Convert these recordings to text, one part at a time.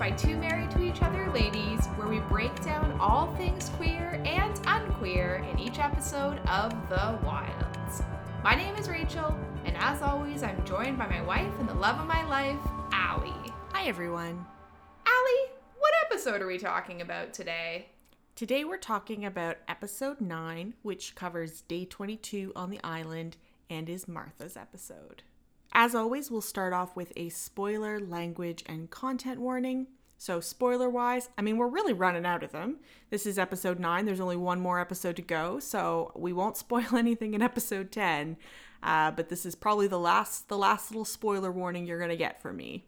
by two married to each other ladies where we break down all things queer and unqueer in each episode of The Wilds. My name is Rachel, and as always, I'm joined by my wife and the love of my life, Allie. Hi, everyone. Allie, what episode are we talking about today? Today we're talking about episode 9, which covers day 22 on the island and is Martha's episode. As always, we'll start off with a spoiler, language, and content warning. So, spoiler wise, I mean, we're really running out of them. This is episode 9, there's only one more episode to go, so we won't spoil anything in episode 10. Uh, but this is probably the last the last little spoiler warning you're going to get from me.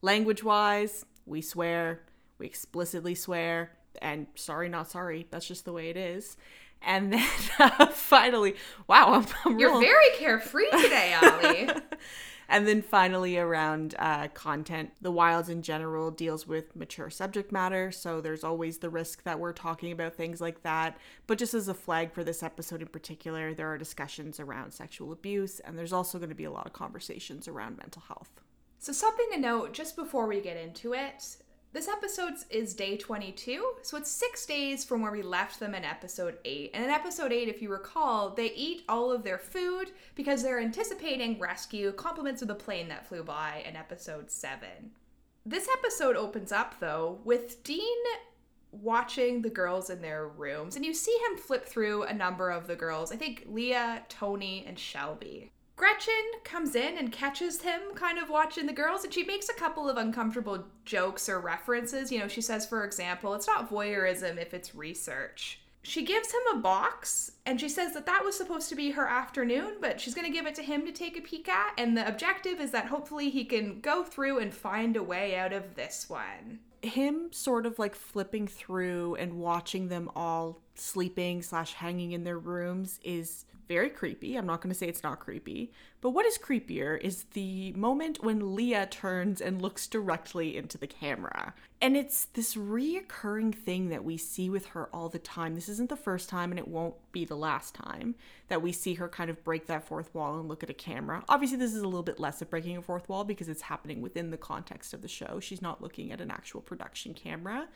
Language wise, we swear, we explicitly swear, and sorry, not sorry, that's just the way it is. And then uh, finally, wow, I'm, I'm You're real- very carefree today, Allie. and then finally, around uh, content, the wilds in general deals with mature subject matter. So there's always the risk that we're talking about things like that. But just as a flag for this episode in particular, there are discussions around sexual abuse, and there's also going to be a lot of conversations around mental health. So, something to note just before we get into it this episode is day 22, so it's six days from where we left them in episode 8. And in episode 8, if you recall, they eat all of their food because they're anticipating rescue, compliments of the plane that flew by in episode 7. This episode opens up, though, with Dean watching the girls in their rooms, and you see him flip through a number of the girls. I think Leah, Toni, and Shelby. Gretchen comes in and catches him kind of watching the girls, and she makes a couple of uncomfortable jokes or references. You know, she says, for example, it's not voyeurism if it's research. She gives him a box and she says that that was supposed to be her afternoon, but she's going to give it to him to take a peek at. And the objective is that hopefully he can go through and find a way out of this one. Him sort of like flipping through and watching them all sleeping slash hanging in their rooms is very creepy. I'm not going to say it's not creepy. But what is creepier is the moment when Leah turns and looks directly into the camera. And it's this reoccurring thing that we see with her all the time. This isn't the first time, and it won't be the last time that we see her kind of break that fourth wall and look at a camera. Obviously, this is a little bit less of breaking a fourth wall because it's happening within the context of the show. She's not looking at an actual production camera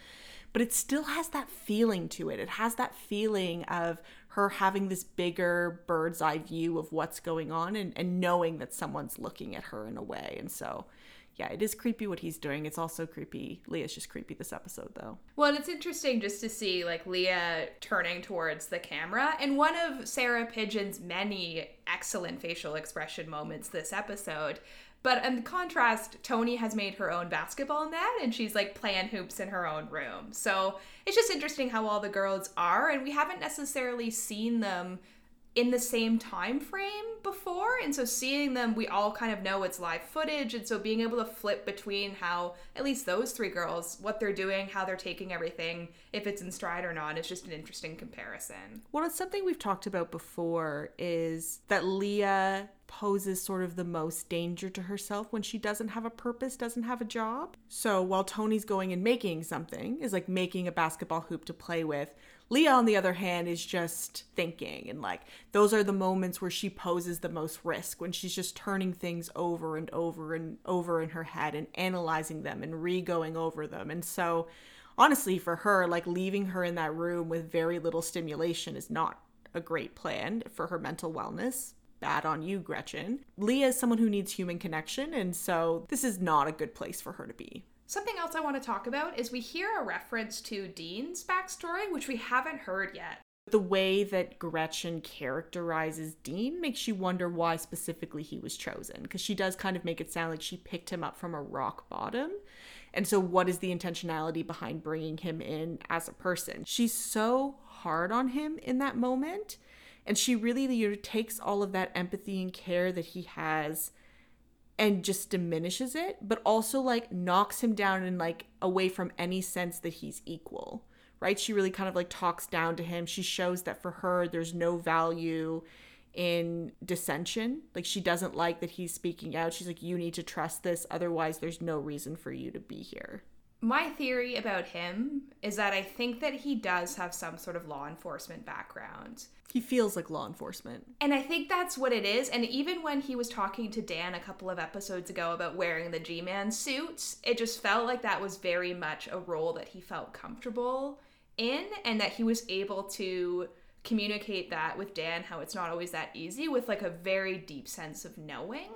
but it still has that feeling to it. It has that feeling of her having this bigger bird's eye view of what's going on and, and knowing that someone's looking at her in a way. And so, yeah, it is creepy what he's doing. It's also creepy. Leah's just creepy this episode, though. Well, it's interesting just to see like Leah turning towards the camera. And one of Sarah Pidgeon's many excellent facial expression moments this episode but in contrast, Toni has made her own basketball net and she's like playing hoops in her own room. So it's just interesting how all the girls are, and we haven't necessarily seen them in the same time frame before and so seeing them we all kind of know it's live footage and so being able to flip between how at least those three girls what they're doing how they're taking everything if it's in stride or not it's just an interesting comparison well it's something we've talked about before is that leah poses sort of the most danger to herself when she doesn't have a purpose, doesn't have a job. So while Toni's going and making something, is like making a basketball hoop to play with, Leah, on the other hand, is just thinking. And like, those are the moments where she poses the most risk when she's just turning things over and over and over in her head and analyzing them and re going over them. And so, honestly, for her, like, leaving her in that room with very little stimulation is not a great plan for her mental wellness bad on you, Gretchen. Leah is someone who needs human connection, and so this is not a good place for her to be. Something else I want to talk about is we hear a reference to Dean's backstory, which we haven't heard yet. The way that Gretchen characterizes Dean makes you wonder why specifically he was chosen, because she does kind of make it sound like she picked him up from a rock bottom. And so, what is the intentionality behind bringing him in as a person? She's so hard on him in that moment and she really you know, takes all of that empathy and care that he has and just diminishes it but also like knocks him down and like away from any sense that he's equal right? She really kind of like talks down to him. She shows that for her there's no value in dissension. Like she doesn't like that he's speaking out. She's like you need to trust this otherwise there's no reason for you to be here My theory about him is that I think that he does have some sort of law enforcement background. He feels like law enforcement. And I think that's what it is. And even when he was talking to Dan a couple of episodes ago about wearing the G Man suit, it just felt like that was very much a role that he felt comfortable in and that he was able to communicate that with Dan, how it's not always that easy, with like a very deep sense of knowing.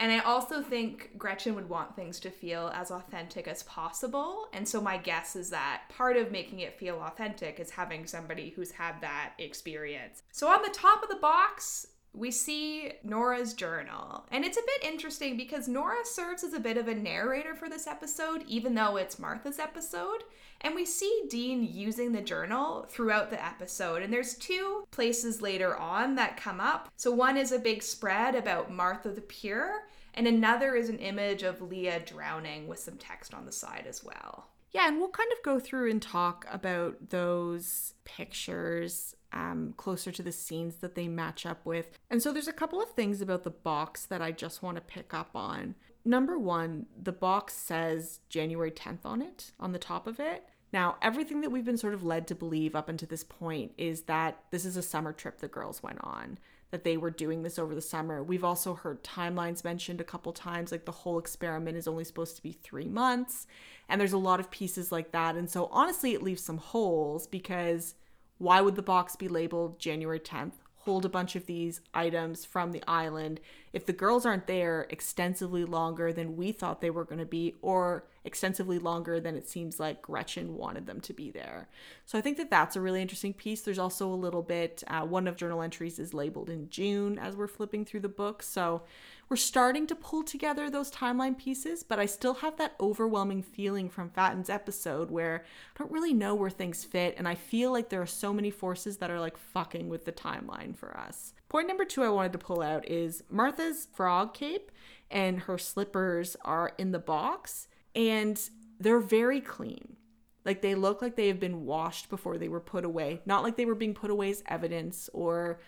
And I also think Gretchen would want things to feel as authentic as possible. And so my guess is that part of making it feel authentic is having somebody who's had that experience. So on the top of the box, we see Nora's journal. And it's a bit interesting because Nora serves as a bit of a narrator for this episode, even though it's Martha's episode. And we see Dean using the journal throughout the episode. And there's two places later on that come up. So one is a big spread about Martha the Pure, and another is an image of Leah drowning with some text on the side as well. Yeah, and we'll kind of go through and talk about those pictures um, closer to the scenes that they match up with. And so there's a couple of things about the box that I just want to pick up on. Number one, the box says January 10th on it, on the top of it. Now, everything that we've been sort of led to believe up until this point is that this is a summer trip the girls went on, that they were doing this over the summer. We've also heard timelines mentioned a couple times, like the whole experiment is only supposed to be three months. And there's a lot of pieces like that. And so, honestly, it leaves some holes because why would the box be labeled January 10th? hold a bunch of these items from the island if the girls aren't there extensively longer than we thought they were going to be or extensively longer than it seems like Gretchen wanted them to be there. So I think that that's a really interesting piece. There's also a little bit, uh, one of journal entries is labeled in June as we're flipping through the book. So we're starting to pull together those timeline pieces, but I still have that overwhelming feeling from Fatin's episode where I don't really know where things fit, and I feel like there are so many forces that are like fucking with the timeline for us. Point number two I wanted to pull out is Martha's frog cape and her slippers are in the box, and they're very clean. Like they look like they have been washed before they were put away, not like they were being put away as evidence or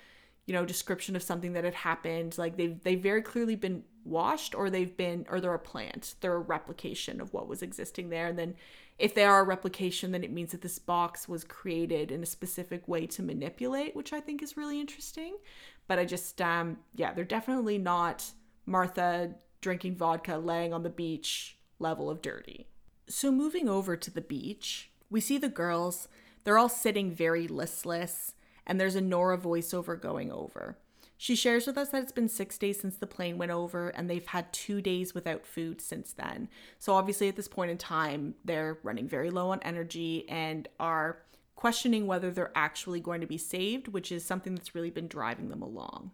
you know description of something that had happened like they've they've very clearly been washed or they've been or they're a plant. They're a replication of what was existing there. And then if they are a replication then it means that this box was created in a specific way to manipulate which i think is really interesting. But i just um yeah they're definitely not martha drinking vodka laying on the beach level of dirty. So moving over to the beach we see the girls. They're all sitting very listless and there's a Nora voiceover going over. She shares with us that it's been six days since the plane went over, and they've had two days without food since then. So, obviously, at this point in time, they're running very low on energy and are questioning whether they're actually going to be saved, which is something that's really been driving them along.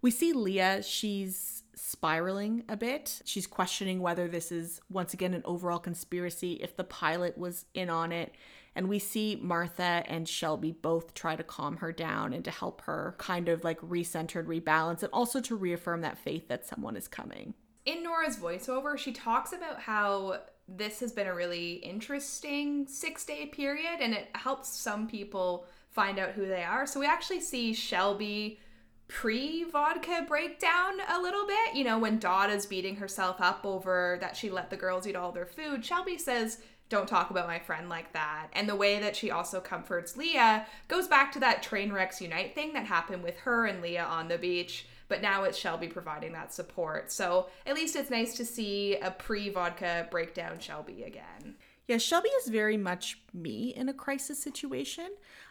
We see Leah, she's spiraling a bit. She's questioning whether this is, once again, an overall conspiracy, if the pilot was in on it, and we see Martha and Shelby both try to calm her down and to help her kind of like recenter and rebalance, and also to reaffirm that faith that someone is coming. In Nora's voiceover, she talks about how this has been a really interesting six day period and it helps some people find out who they are. So we actually see Shelby pre vodka breakdown a little bit. You know, when Dot is beating herself up over that she let the girls eat all their food, Shelby says, don't talk about my friend like that. And the way that she also comforts Leah goes back to that train wrecks unite thing that happened with her and Leah on the beach. But now it's Shelby providing that support. So at least it's nice to see a pre vodka breakdown Shelby again. Yeah, Shelby is very much me in a crisis situation.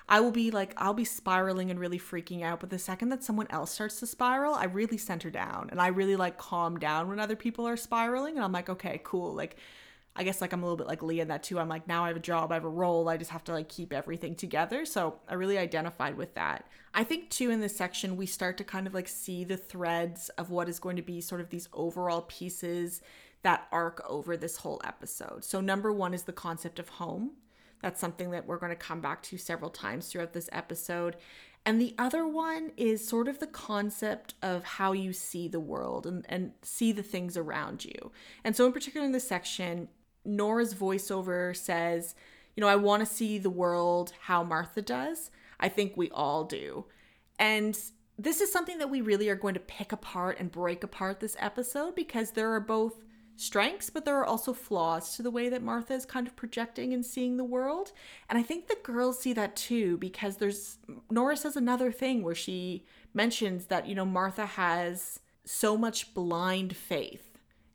I will be like, I'll be spiraling and really freaking out. But the second that someone else starts to spiral, I really center down and I really like calm down when other people are spiraling. And I'm like, okay, cool. Like, I guess like I'm a little bit like Leah in that too. I'm like, now I have a job, I have a role, I just have to like keep everything together. So I really identified with that. I think too in this section, we start to kind of like see the threads of what is going to be sort of these overall pieces that arc over this whole episode. So, number one is the concept of home. That's something that we're going to come back to several times throughout this episode. And the other one is sort of the concept of how you see the world and, and see the things around you. And so, in particular, in this section, Nora's voiceover says, You know, I want to see the world how Martha does. I think we all do. And this is something that we really are going to pick apart and break apart this episode because there are both strengths, but there are also flaws to the way that Martha is kind of projecting and seeing the world. And I think the girls see that too because there's Nora says another thing where she mentions that, you know, Martha has so much blind faith.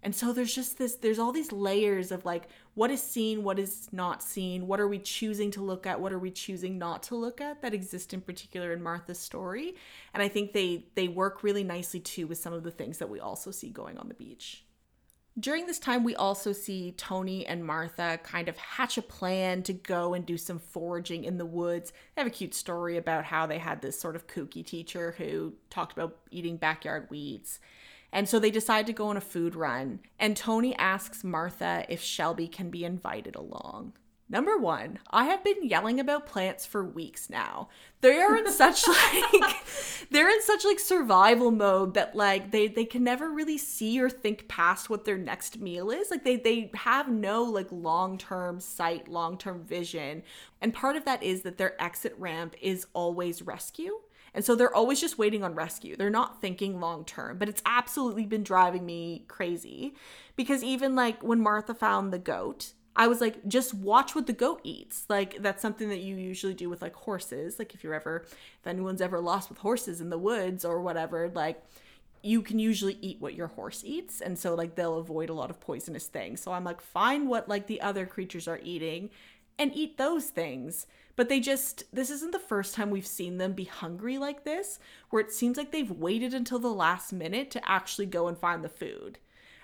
And so there's just this, there's all these layers of like, what is seen, what is not seen, what are we choosing to look at, what are we choosing not to look at that exist in particular in Martha's story. And I think they they work really nicely too with some of the things that we also see going on the beach. During this time, we also see Toni and Martha kind of hatch a plan to go and do some foraging in the woods. They have a cute story about how they had this sort of kooky teacher who talked about eating backyard weeds. And so they decide to go on a food run. And Toni asks Martha if Shelby can be invited along. Number one, I have been yelling about plants for weeks now. They are in such like they're in such like survival mode that like they they can never really see or think past what their next meal is. Like they they have no like long-term sight, long-term vision. And part of that is that their exit ramp is always rescue. And so they're always just waiting on rescue. They're not thinking long term, but it's absolutely been driving me crazy because even like when Martha found the goat, I was like, just watch what the goat eats. Like, that's something that you usually do with like horses. Like, if you're ever, if anyone's ever lost with horses in the woods or whatever, like, you can usually eat what your horse eats. And so, like, they'll avoid a lot of poisonous things. So I'm like, find what like the other creatures are eating and eat those things. But they just, this isn't the first time we've seen them be hungry like this, where it seems like they've waited until the last minute to actually go and find the food.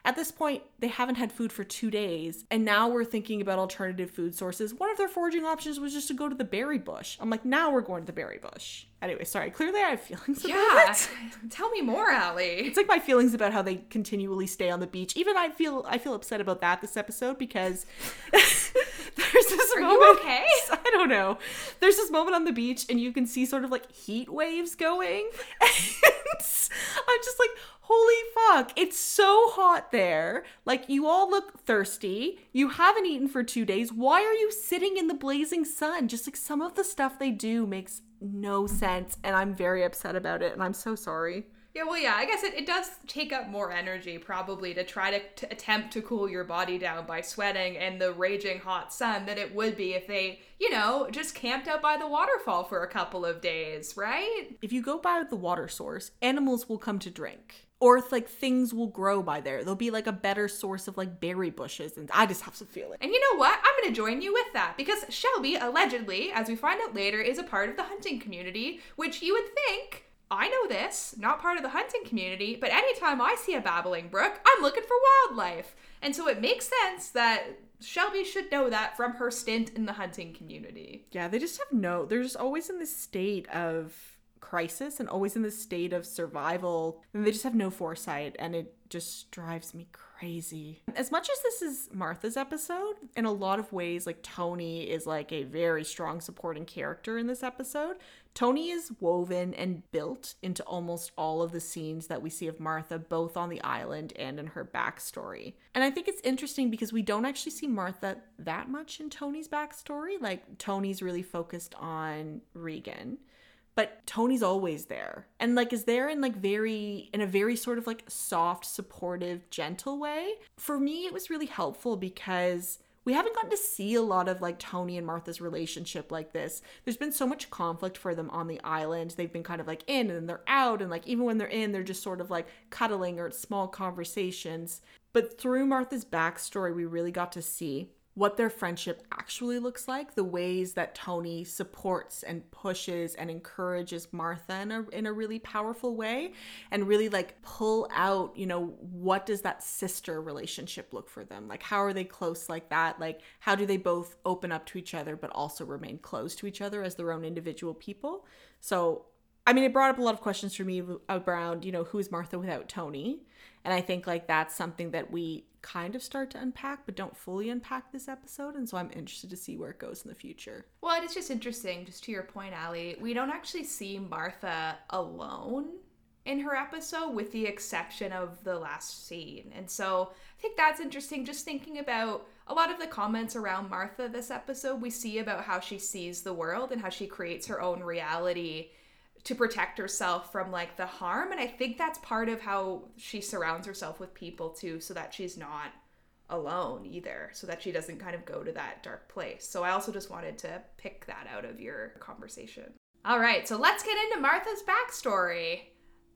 At this point, they haven't had food for two days, and now we're thinking about alternative food sources. One of their foraging options was just to go to the berry bush. I'm like, now we're going to the berry bush. Anyway, sorry. Clearly, I have feelings about Yeah. it. Tell me more, Allie. It's like my feelings about how they continually stay on the beach. Even I feel I feel upset about that this episode because there's this Are you moment. okay? I don't know. There's this moment on the beach, and you can see sort of like heat waves going. And I'm just like, holy fuck, it's so hot there. Like, you all look thirsty. You haven't eaten for two days. Why are you sitting in the blazing sun? Just like some of the stuff they do makes no sense, and I'm very upset about it, and I'm so sorry. Yeah, well, yeah, I guess it, it does take up more energy probably to try to, to attempt to cool your body down by sweating in the raging hot sun than it would be if they, you know, just camped out by the waterfall for a couple of days, right? If you go by the water source, animals will come to drink. Or if like things will grow by there. There'll be like a better source of like berry bushes and I just have some feeling. And you know what? I'm going to join you with that because Shelby, allegedly, as we find out later, is a part of the hunting community, which you would think. I know this, not part of the hunting community, but anytime I see a babbling brook, I'm looking for wildlife. And so it makes sense that Shelby should know that from her stint in the hunting community. Yeah, they just have no they're just always in this state of crisis and always in this state of survival. And they just have no foresight and it just drives me crazy. As much as this is Martha's episode, in a lot of ways, like Toni is like a very strong supporting character in this episode. Toni is woven and built into almost all of the scenes that we see of Martha, both on the island and in her backstory. And I think it's interesting because we don't actually see Martha that much in Toni's backstory. Like, Toni's really focused on Regan but Toni's always there and like is there in like very in a very sort of like soft supportive gentle way for me it was really helpful because we haven't gotten to see a lot of like Toni and Martha's relationship like this. There's been so much conflict for them on the island. They've been kind of like in and then they're out. And like even when they're in, they're just sort of like cuddling or small conversations. But through Martha's backstory, we really got to see what their friendship actually looks like, the ways that Toni supports and pushes and encourages Martha in a, in a really powerful way, and really like pull out, you know, what does that sister relationship look for them? Like, how are they close like that? Like, how do they both open up to each other but also remain close to each other as their own individual people? So, I mean, it brought up a lot of questions for me around, you know, who's Martha without Toni? And I think like that's something that we kind of start to unpack, but don't fully unpack this episode. And so I'm interested to see where it goes in the future. Well, it's just interesting, just to your point, Allie, we don't actually see Martha alone in her episode, with the exception of the last scene. And so I think that's interesting, just thinking about a lot of the comments around Martha this episode. We see about how she sees the world and how she creates her own reality to protect herself from like the harm and i think that's part of how she surrounds herself with people too so that she's not alone either, so that she doesn't kind of go to that dark place. So I also just wanted to pick that out of your conversation. All right, so let's get into Martha's backstory.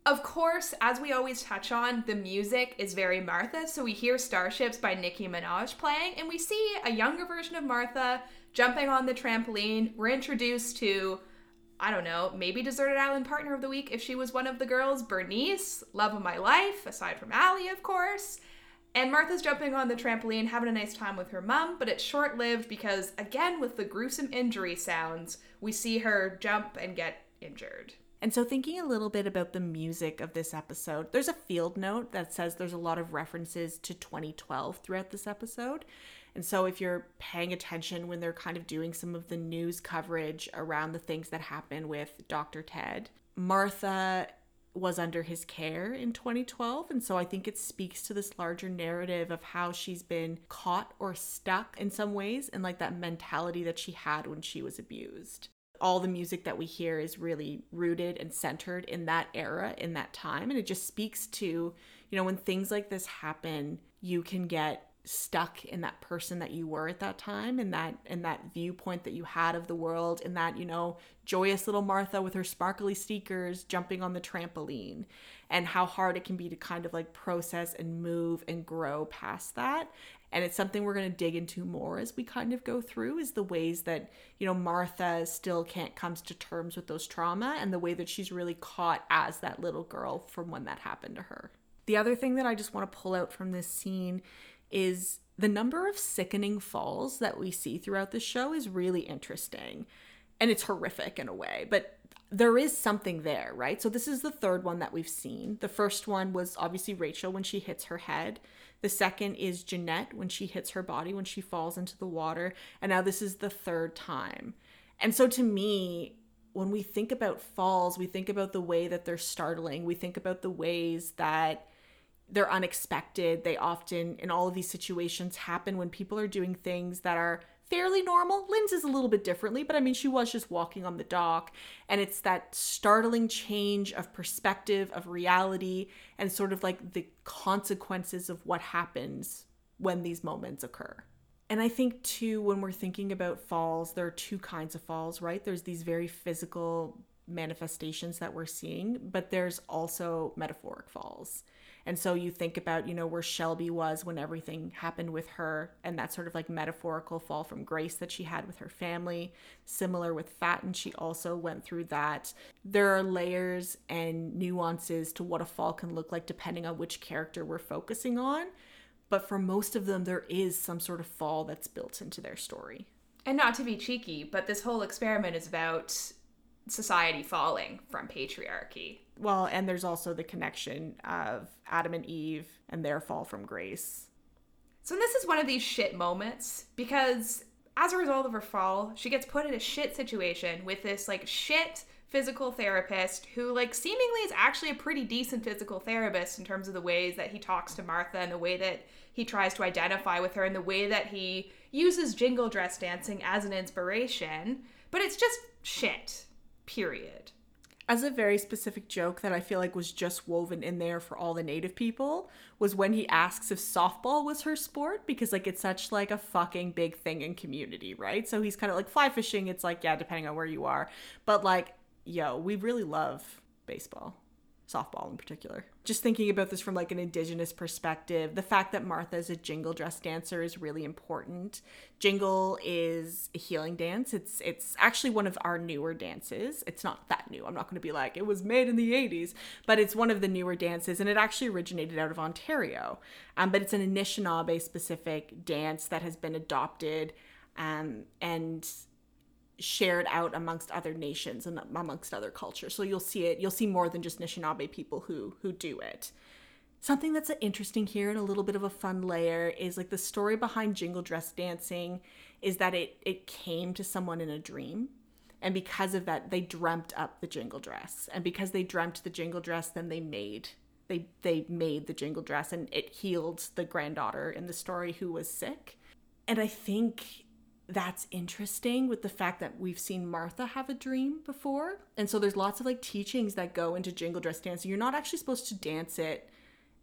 Of course, as we always touch on, the music is very Martha. So we hear Starships by Nicki Minaj playing, and we see a younger version of Martha jumping on the trampoline. We're introduced to, I don't know, maybe Deserted Island Partner of the Week if she was one of the girls, Bernice, Love of My Life, aside from Allie, of course. And Martha's jumping on the trampoline, having a nice time with her mom, but it's short lived because, again, with the gruesome injury sounds, we see her jump and get injured. And so, thinking a little bit about the music of this episode, there's a field note that says there's a lot of references to 2012 throughout this episode. And so, if you're paying attention when they're kind of doing some of the news coverage around the things that happen with Dr. Ted, Martha was under his care in 2012. And so I think it speaks to this larger narrative of how she's been caught or stuck in some ways and like that mentality that she had when she was abused all the music that we hear is really rooted and centered in that era, in that time. And it just speaks to, you know, when things like this happen, you can get stuck in that person that you were at that time and that and that viewpoint that you had of the world and that you know joyous little martha with her sparkly sneakers jumping on the trampoline and how hard it can be to kind of like process and move and grow past that. And it's something we're going to dig into more as we kind of go through is the ways that you know martha still can't comes to terms with those trauma and the way that she's really caught as that little girl from when that happened to her. The other thing that i just want to pull out from this scene is the number of sickening falls that we see throughout the show is really interesting and it's horrific in a way but there is something there, right? So this is the third one that we've seen. The first one was obviously Rachel when she hits her head. The second is Jeanette when she hits her body when she falls into the water. And now this is the third time. And so to me, when we think about falls, we think about the way that they're startling. We think about the ways that they're unexpected. They often, in all of these situations, happen when people are doing things that are fairly normal. Lynn's is a little bit differently, but I mean, she was just walking on the dock. And it's that startling change of perspective, of reality, and sort of like the consequences of what happens when these moments occur. And I think too, when we're thinking about falls, there are two kinds of falls, right? There's these very physical manifestations that we're seeing, but there's also metaphoric falls. And so you think about, you know, where Shelby was when everything happened with her and that sort of like metaphorical fall from grace that she had with her family. Similar with Fatin, she also went through that. There are layers and nuances to what a fall can look like depending on which character we're focusing on. But for most of them, there is some sort of fall that's built into their story. And not to be cheeky, but this whole experiment is about society falling from patriarchy. Well, and there's also the connection of Adam and Eve and their fall from grace. So this is one of these shit moments because as a result of her fall, she gets put in a shit situation with this like shit physical therapist who like seemingly is actually a pretty decent physical therapist in terms of the ways that he talks to Martha and the way that he tries to identify with her and the way that he uses jingle dress dancing as an inspiration, but it's just shit. Period as a very specific joke that I feel like was just woven in there for all the native people was when he asks if softball was her sport because like it's such like a fucking big thing in community, right? So he's kind of like fly fishing, it's like yeah, depending on where you are. But like, yo, we really love baseball softball in particular. Just thinking about this from like an indigenous perspective, the fact that Martha is a jingle dress dancer is really important. Jingle is a healing dance. It's it's actually one of our newer dances. It's not that new. I'm not going to be like it was made in the 80s, but it's one of the newer dances and it actually originated out of Ontario. Um, but it's an Anishinaabe specific dance that has been adopted um, and shared out amongst other nations and amongst other cultures. So you'll see it, you'll see more than just Anishinaabe people who who do it. Something that's interesting here and a little bit of a fun layer is like the story behind jingle dress dancing is that it it came to someone in a dream. And because of that, they dreamt up the jingle dress. And because they dreamt the jingle dress, then they made they they made the jingle dress and it healed the granddaughter in the story who was sick. And I think that's interesting with the fact that we've seen Martha have a dream before. And so there's lots of like teachings that go into jingle dress dancing. You're not actually supposed to dance it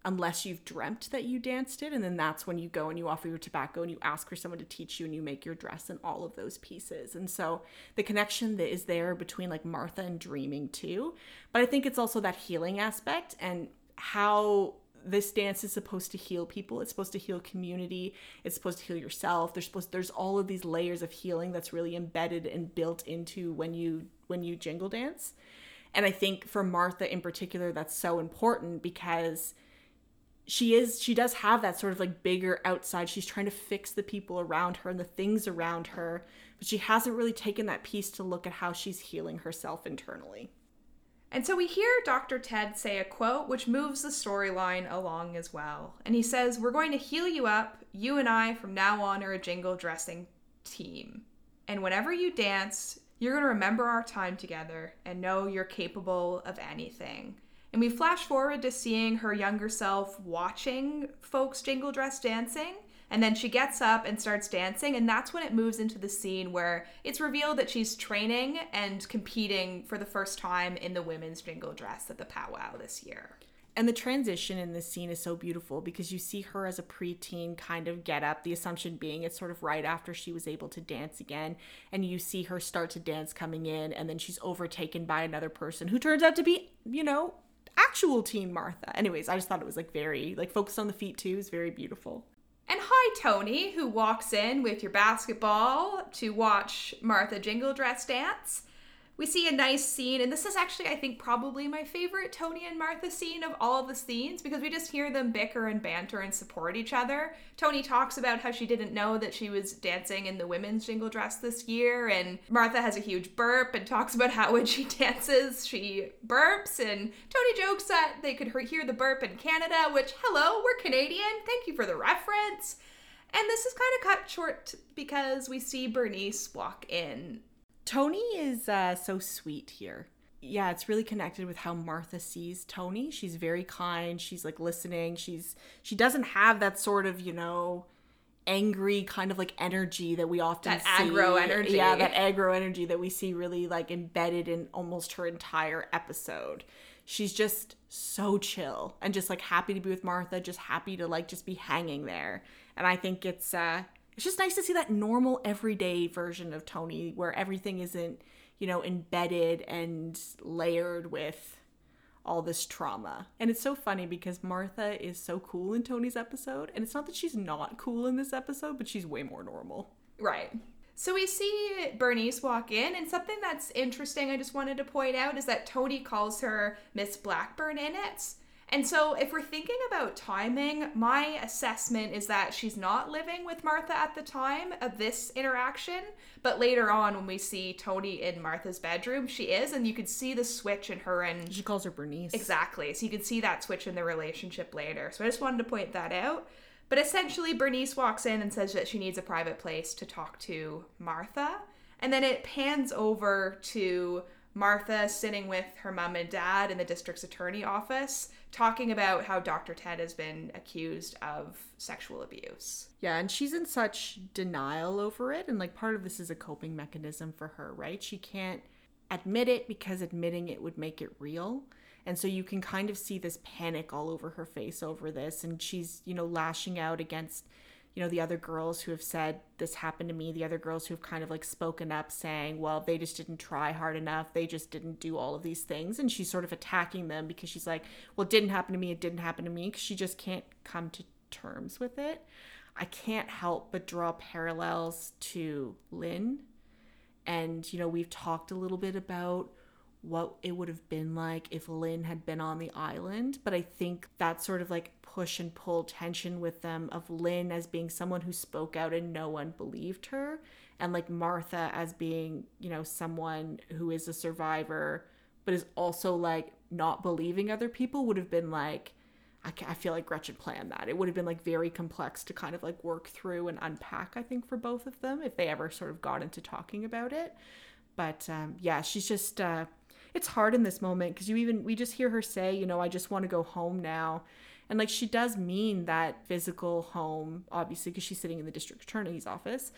unless you've dreamt that you danced it and then that's when you go and you offer your tobacco and you ask for someone to teach you and you make your dress and all of those pieces and so the connection that is there between like martha and dreaming too but i think it's also that healing aspect and how this dance is supposed to heal people. It's supposed to heal community. It's supposed to heal yourself. There's supposed there's all of these layers of healing that's really embedded and built into when you when you jingle dance. And i think for martha in particular that's so important because she is she does have that sort of like bigger outside. She's trying to fix the people around her and the things around her but she hasn't really taken that piece to look at how she's healing herself internally and so we hear Dr. Ted say a quote which moves the storyline along as well. And he says, We're going to heal you up. You and I, from now on, are a jingle dressing team. And whenever you dance, you're going to remember our time together and know you're capable of anything. And we flash forward to seeing her younger self watching folks jingle dress dancing. And then she gets up and starts dancing. And that's when it moves into the scene where it's revealed that she's training and competing for the first time in the women's jingle dress at the powwow this year. And the transition in this scene is so beautiful because you see her as a preteen kind of get up, the assumption being it's sort of right after she was able to dance again. And you see her start to dance coming in, and then she's overtaken by another person who turns out to be, you know, actual teen Martha. Anyways, I just thought it was like very, like focused on the feet too, is very beautiful. And hi, Toni, who walks in with your basketball to watch Martha Jingle Dress dance we see a nice scene, and this is actually, I think, probably my favorite Toni and Martha scene of all of the scenes because we just hear them bicker and banter and support each other. Toni talks about how she didn't know that she was dancing in the women's jingle dress this year, and Martha has a huge burp and talks about how when she dances, she burps. And Toni jokes that they could hear the burp in Canada, which, hello, we're Canadian. Thank you for the reference. And this is kind of cut short because we see Bernice walk in Toni is uh, so sweet here. Yeah, it's really connected with how Martha sees Toni. She's very kind. She's like listening. She's she doesn't have that sort of you know angry kind of like energy that we often that see. aggro energy. Yeah, that aggro energy that we see really like embedded in almost her entire episode. She's just so chill and just like happy to be with Martha, just happy to like just be hanging there. And I think it's uh it's just nice to see that normal everyday version of Toni where everything isn't, you know, embedded and layered with all this trauma. And it's so funny because Martha is so cool in Toni's episode, and it's not that she's not cool in this episode, but she's way more normal. Right. So we see Bernice walk in, and something that's interesting I just wanted to point out is that Toni calls her Miss Blackburn in it. And so, if we're thinking about timing, my assessment is that she's not living with Martha at the time of this interaction, but later on, when we see Toni in Martha's bedroom, she is, and you can see the switch in her and. She calls her Bernice. Exactly. So, you can see that switch in the relationship later. So, I just wanted to point that out. But essentially, Bernice walks in and says that she needs a private place to talk to Martha. And then it pans over to Martha sitting with her mom and dad in the district's attorney office talking about how Dr. Ted has been accused of sexual abuse. Yeah, and she's in such denial over it. And like part of this is a coping mechanism for her, right? She can't admit it because admitting it would make it real. And so you can kind of see this panic all over her face over this. And she's, you know, lashing out against you know, the other girls who have said this happened to me, the other girls who have kind of like spoken up saying, well, they just didn't try hard enough. They just didn't do all of these things. And she's sort of attacking them because she's like, well, it didn't happen to me. It didn't happen to me. Because she just can't come to terms with it. I can't help but draw parallels to Lynn. And, you know, we've talked a little bit about what it would have been like if Lynn had been on the island. But I think that sort of like push and pull tension with them of Lynn as being someone who spoke out and no one believed her, and like Martha as being, you know, someone who is a survivor but is also like not believing other people would have been like, I, I feel like Gretchen planned that. It would have been like very complex to kind of like work through and unpack, I think, for both of them if they ever sort of got into talking about it. But um, yeah, she's just. Uh, it's hard in this moment because you even we just hear her say, you know, I just want to go home now. And like she does mean that physical home, obviously, because she's sitting in the district attorney's office.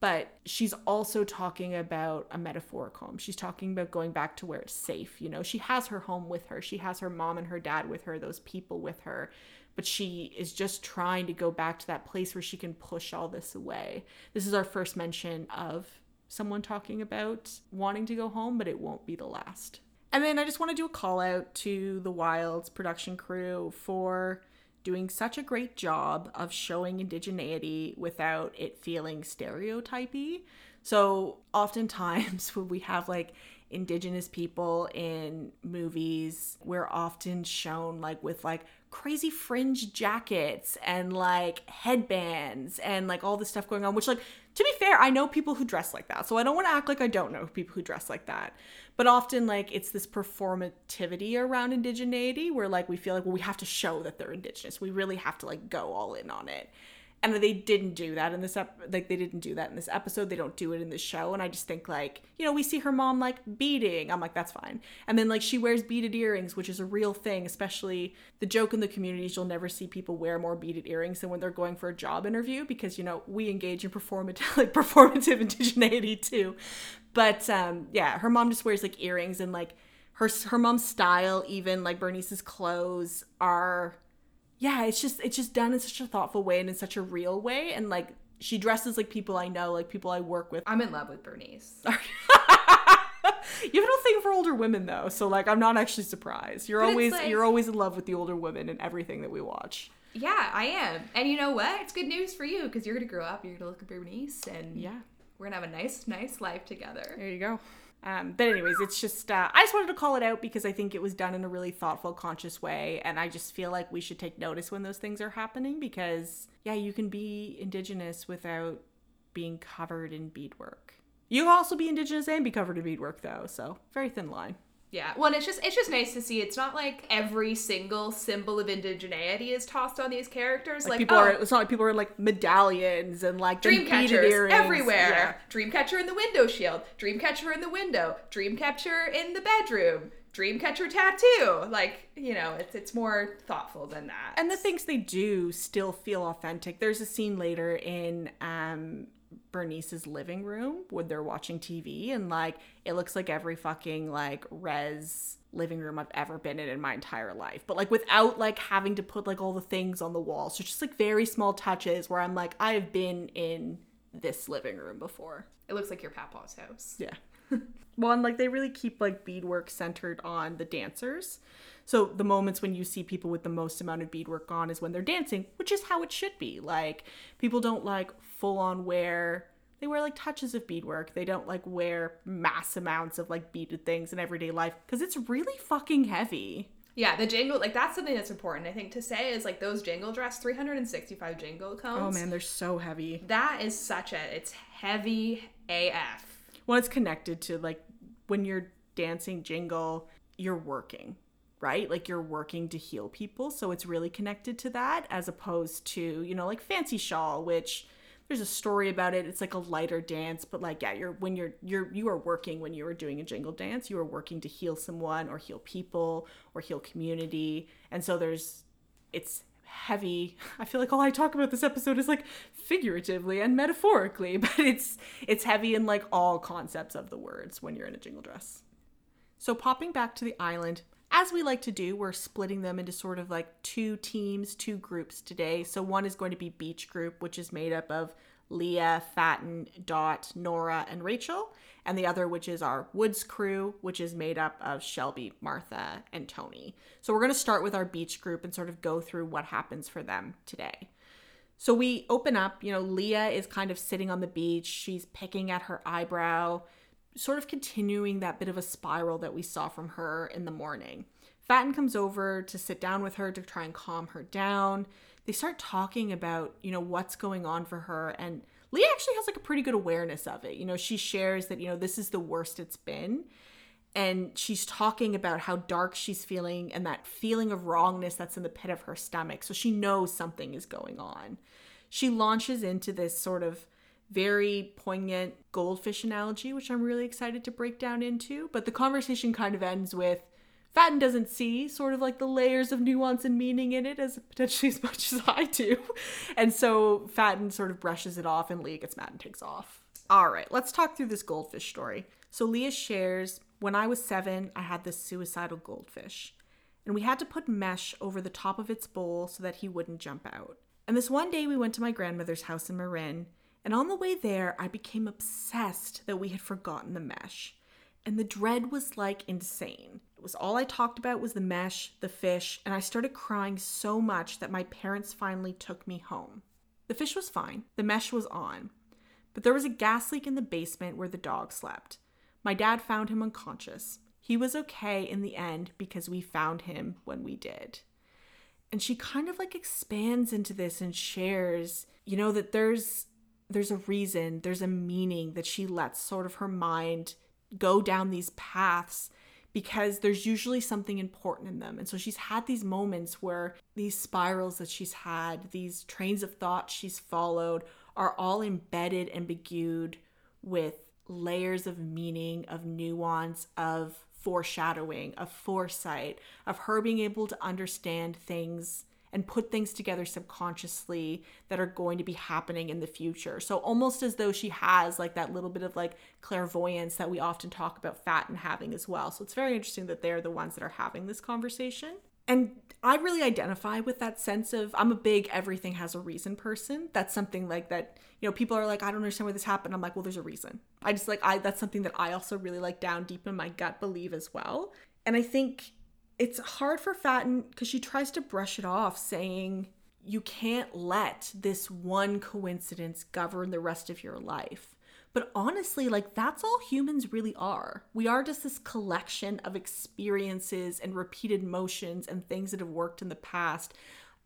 But she's also talking about a metaphoric home. She's talking about going back to where it's safe. You know, she has her home with her. She has her mom and her dad with her, those people with her. but she is just trying to go back to that place where she can push all this away. This is our first mention of someone talking about wanting to go home, but it won't be the last. And then I just want to do a call out to the Wilds production crew for doing such a great job of showing indigeneity without it feeling stereotypy. So, oftentimes, when we have like indigenous people in movies, we're often shown like with like crazy fringe jackets and like headbands and like all this stuff going on, which, like, to be fair, I know people who dress like that. So, I don't want to act like I don't know people who dress like that. But often, like, it's this performativity around indigeneity where, like, we feel like, well, we have to show that they're indigenous. We really have to, like, go all in on it and they didn't do that in this ep- like they didn't do that in this episode. They don't do it in the show. And i just think like you know we see her mom like beading. I'm like that's fine. And then like she wears beaded earrings which is a real thing especially the joke in the communities you'll never see people wear more beaded earrings than when they're going for a job interview because you know we engage in performative like performative indigeneity too. But um yeah her mom just wears like earrings and like her her mom's style even like bernice's clothes are yeah, it's just it's just done in such a thoughtful way and in such a real way, and like she dresses like people I know, like people I work with. I'm in love with Bernice. you have no thing for older women though, so like I'm not actually surprised. You're But always like- you're always in love with the older women and everything that we watch. Yeah, I am. And you know what? It's good news for you because you're gonna grow up, you're gonna look at Bernice, and Yeah. we're gonna have a nice, nice life together. There you go. Um, but anyways, it's just uh, I just wanted to call it out because I think it was done in a really thoughtful, conscious way, and I just feel like we should take notice when those things are happening because yeah, you can be indigenous without being covered in beadwork. You can also be indigenous and be covered in beadwork though, so very thin line. Yeah. Well, and it's just it's just nice to see. It's not like every single symbol of indigeneity is tossed on these characters. Like, Like, people oh, are, it's not like people are like medallions and like then dream catchers everywhere. Yeah. Dream catcher in the window shield. Dream catcher in the window. Dream catcher in the bedroom. Dream catcher tattoo. Like you know, it's it's more thoughtful than that. and the things they do still feel authentic. There's a scene later in um Bernice's living room when they're watching TV and like it looks like every fucking like res living room I've ever been in in my entire life. But like without like having to put like all the things on the walls. So just like very small touches where I'm like I have been in this living room before. it looks like your papa's house. Yeah. well, and like they really keep like beadwork centered on the dancers. So the moments when you see people with the most amount of beadwork on is when they're dancing, which is how it should be. Like people don't like full on wear they wear like touches of beadwork. They don't like wear mass amounts of like beaded things in everyday life because it's really fucking heavy. Yeah, the jingle like that's something that's important. I think to say is like those jingle dress, 365 jingle cones. Oh man, they're so heavy. that is such a it's heavy AF. Well, it's connected to like when you're dancing jingle, you're working, right? Like you're working to heal people. So it's really connected to that as opposed to, you know, like Fancy Shawl, which there's a story about it. It's like a lighter dance, but like yeah, you're when you're you're you are working when you are doing a jingle dance, you are working to heal someone or heal people or heal community. And so there's it's heavy. I feel like all I talk about this episode is like figuratively and metaphorically, but it's it's heavy in like all concepts of the words when you're in a jingle dress. So popping back to the island, as we like to do, we're splitting them into sort of like two teams, two groups today. So one is going to be Beach Group, which is made up of Leah, Fatin, Dot, Nora, and Rachel, and the other, which is our Woods crew, which is made up of Shelby, Martha, and Toni. So we're going to start with our Beach Group and sort of go through what happens for them today. So we open up, you know, Leah is kind of sitting on the beach. She's picking at her eyebrow, sort of continuing that bit of a spiral that we saw from her in the morning. Fatin comes over to sit down with her to try and calm her down. They start talking about, you know, what's going on for her and Leah actually has like a pretty good awareness of it. You know, she shares that, you know, this is the worst it's been and she's talking about how dark she's feeling and that feeling of wrongness that's in the pit of her stomach. So she knows something is going on. She launches into this sort of very poignant goldfish analogy, which I'm really excited to break down into. But the conversation kind of ends with Fatin doesn't see sort of like the layers of nuance and meaning in it as potentially as much as I do. And so Fatin sort of brushes it off and Leah gets mad and takes off. All right, let's talk through this goldfish story. So Leah shares, when I was seven, I had this suicidal goldfish. and we had to put mesh over the top of its bowl so that he wouldn't jump out. And this one day we went to my grandmother's house in Marin, and on the way there I became obsessed that we had forgotten the mesh. And the dread was like insane. It was all I talked about was the mesh, the fish, and I started crying so much that my parents finally took me home. The fish was fine, the mesh was on, but there was a gas leak in the basement where the dog slept. My dad found him unconscious. He was okay in the end because we found him when we did. And she kind of like expands into this and shares, you know, that there's there's a reason, there's a meaning that she lets sort of her mind go down these paths because there's usually something important in them. And so she's had these moments where these spirals that she's had, these trains of thought she's followed, are all embedded and begued with layers of meaning, of nuance, of foreshadowing, of foresight, of her being able to understand things and put things together subconsciously that are going to be happening in the future. So almost as though she has like that little bit of like clairvoyance that we often talk about Fatin having as well. So it's very interesting that they're the ones that are having this conversation. And I really identify with that sense of I'm a big everything has a reason person. That's something like that, you know, people are like, I don't understand why this happened. I'm like, well, there's a reason. I just like I that's something that I also really like down deep in my gut believe as well. And I think it's hard for Fatin because she tries to brush it off, saying, You can't let this one coincidence govern the rest of your life. But honestly, like that's all humans really are. We are just this collection of experiences and repeated motions and things that have worked in the past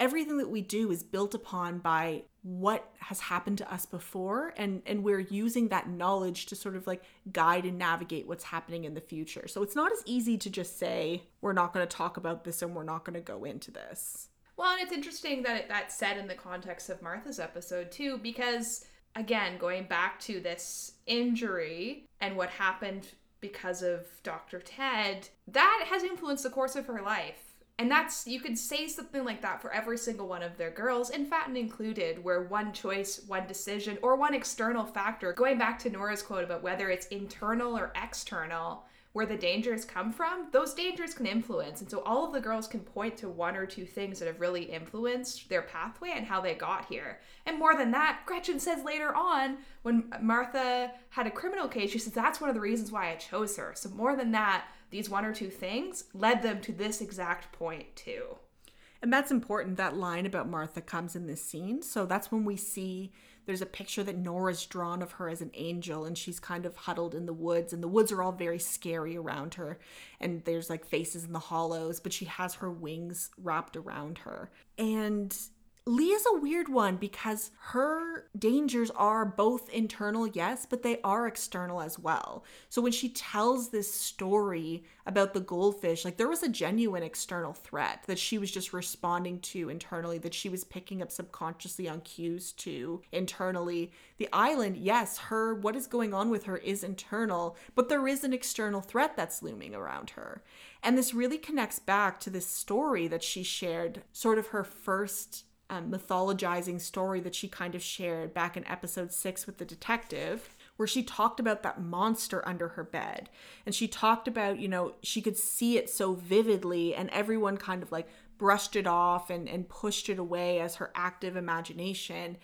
everything that we do is built upon by what has happened to us before and and we're using that knowledge to sort of like guide and navigate what's happening in the future. So it's not as easy to just say we're not going to talk about this and we're not going to go into this. Well and it's interesting that that's said in the context of martha's episode too because again going back to this injury and what happened because of dr ted that has influenced the course of her life and that's, you could say something like that for every single one of their girls, and Fatin included, where one choice, one decision, or one external factor, going back to Nora's quote about whether it's internal or external, where the dangers come from, those dangers can influence. And so all of the girls can point to one or two things that have really influenced their pathway and how they got here. And more than that, Gretchen says later on, when Martha had a criminal case, she says, That's one of the reasons why I chose her. So more than that, these one or two things led them to this exact point too. And that's important. That line about Martha comes in this scene. So that's when we see there's a picture that Nora's drawn of her as an angel, and she's kind of huddled in the woods, and the woods are all very scary around her. And there's like faces in the hollows, but she has her wings wrapped around her. And Leah's a weird one because her dangers are both internal, yes, but they are external as well. So when she tells this story about the goldfish, like there was a genuine external threat that she was just responding to internally, that she was picking up subconsciously on cues to internally. The island, yes, her, what is going on with her is internal, but there is an external threat that's looming around her. And this really connects back to this story that she shared, sort of her first um, mythologizing story that she kind of shared back in episode six with the detective, where she talked about that monster under her bed. And she talked about, you know, she could see it so vividly, and everyone kind of like brushed it off and, and pushed it away as her active imagination.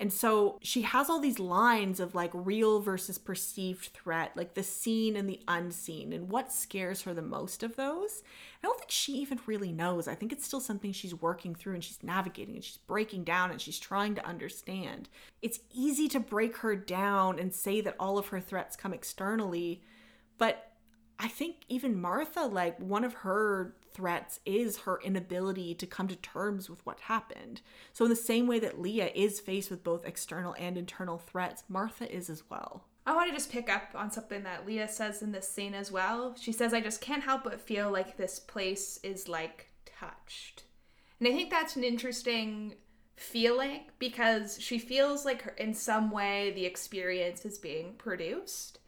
And so she has all these lines of like real versus perceived threat, like the seen and the unseen, and what scares her the most of those. I don't think she even really knows. I think it's still something she's working through and she's navigating and she's breaking down and she's trying to understand. It's easy to break her down and say that all of her threats come externally, but I think even Martha, like one of her threats is her inability to come to terms with what happened. So, in the same way that Leah is faced with both external and internal threats, Martha is as well. I want to just pick up on something that Leah says in this scene as well. She says, I just can't help but feel like this place is like touched. And I think that's an interesting feeling because she feels like in some way the experience is being produced.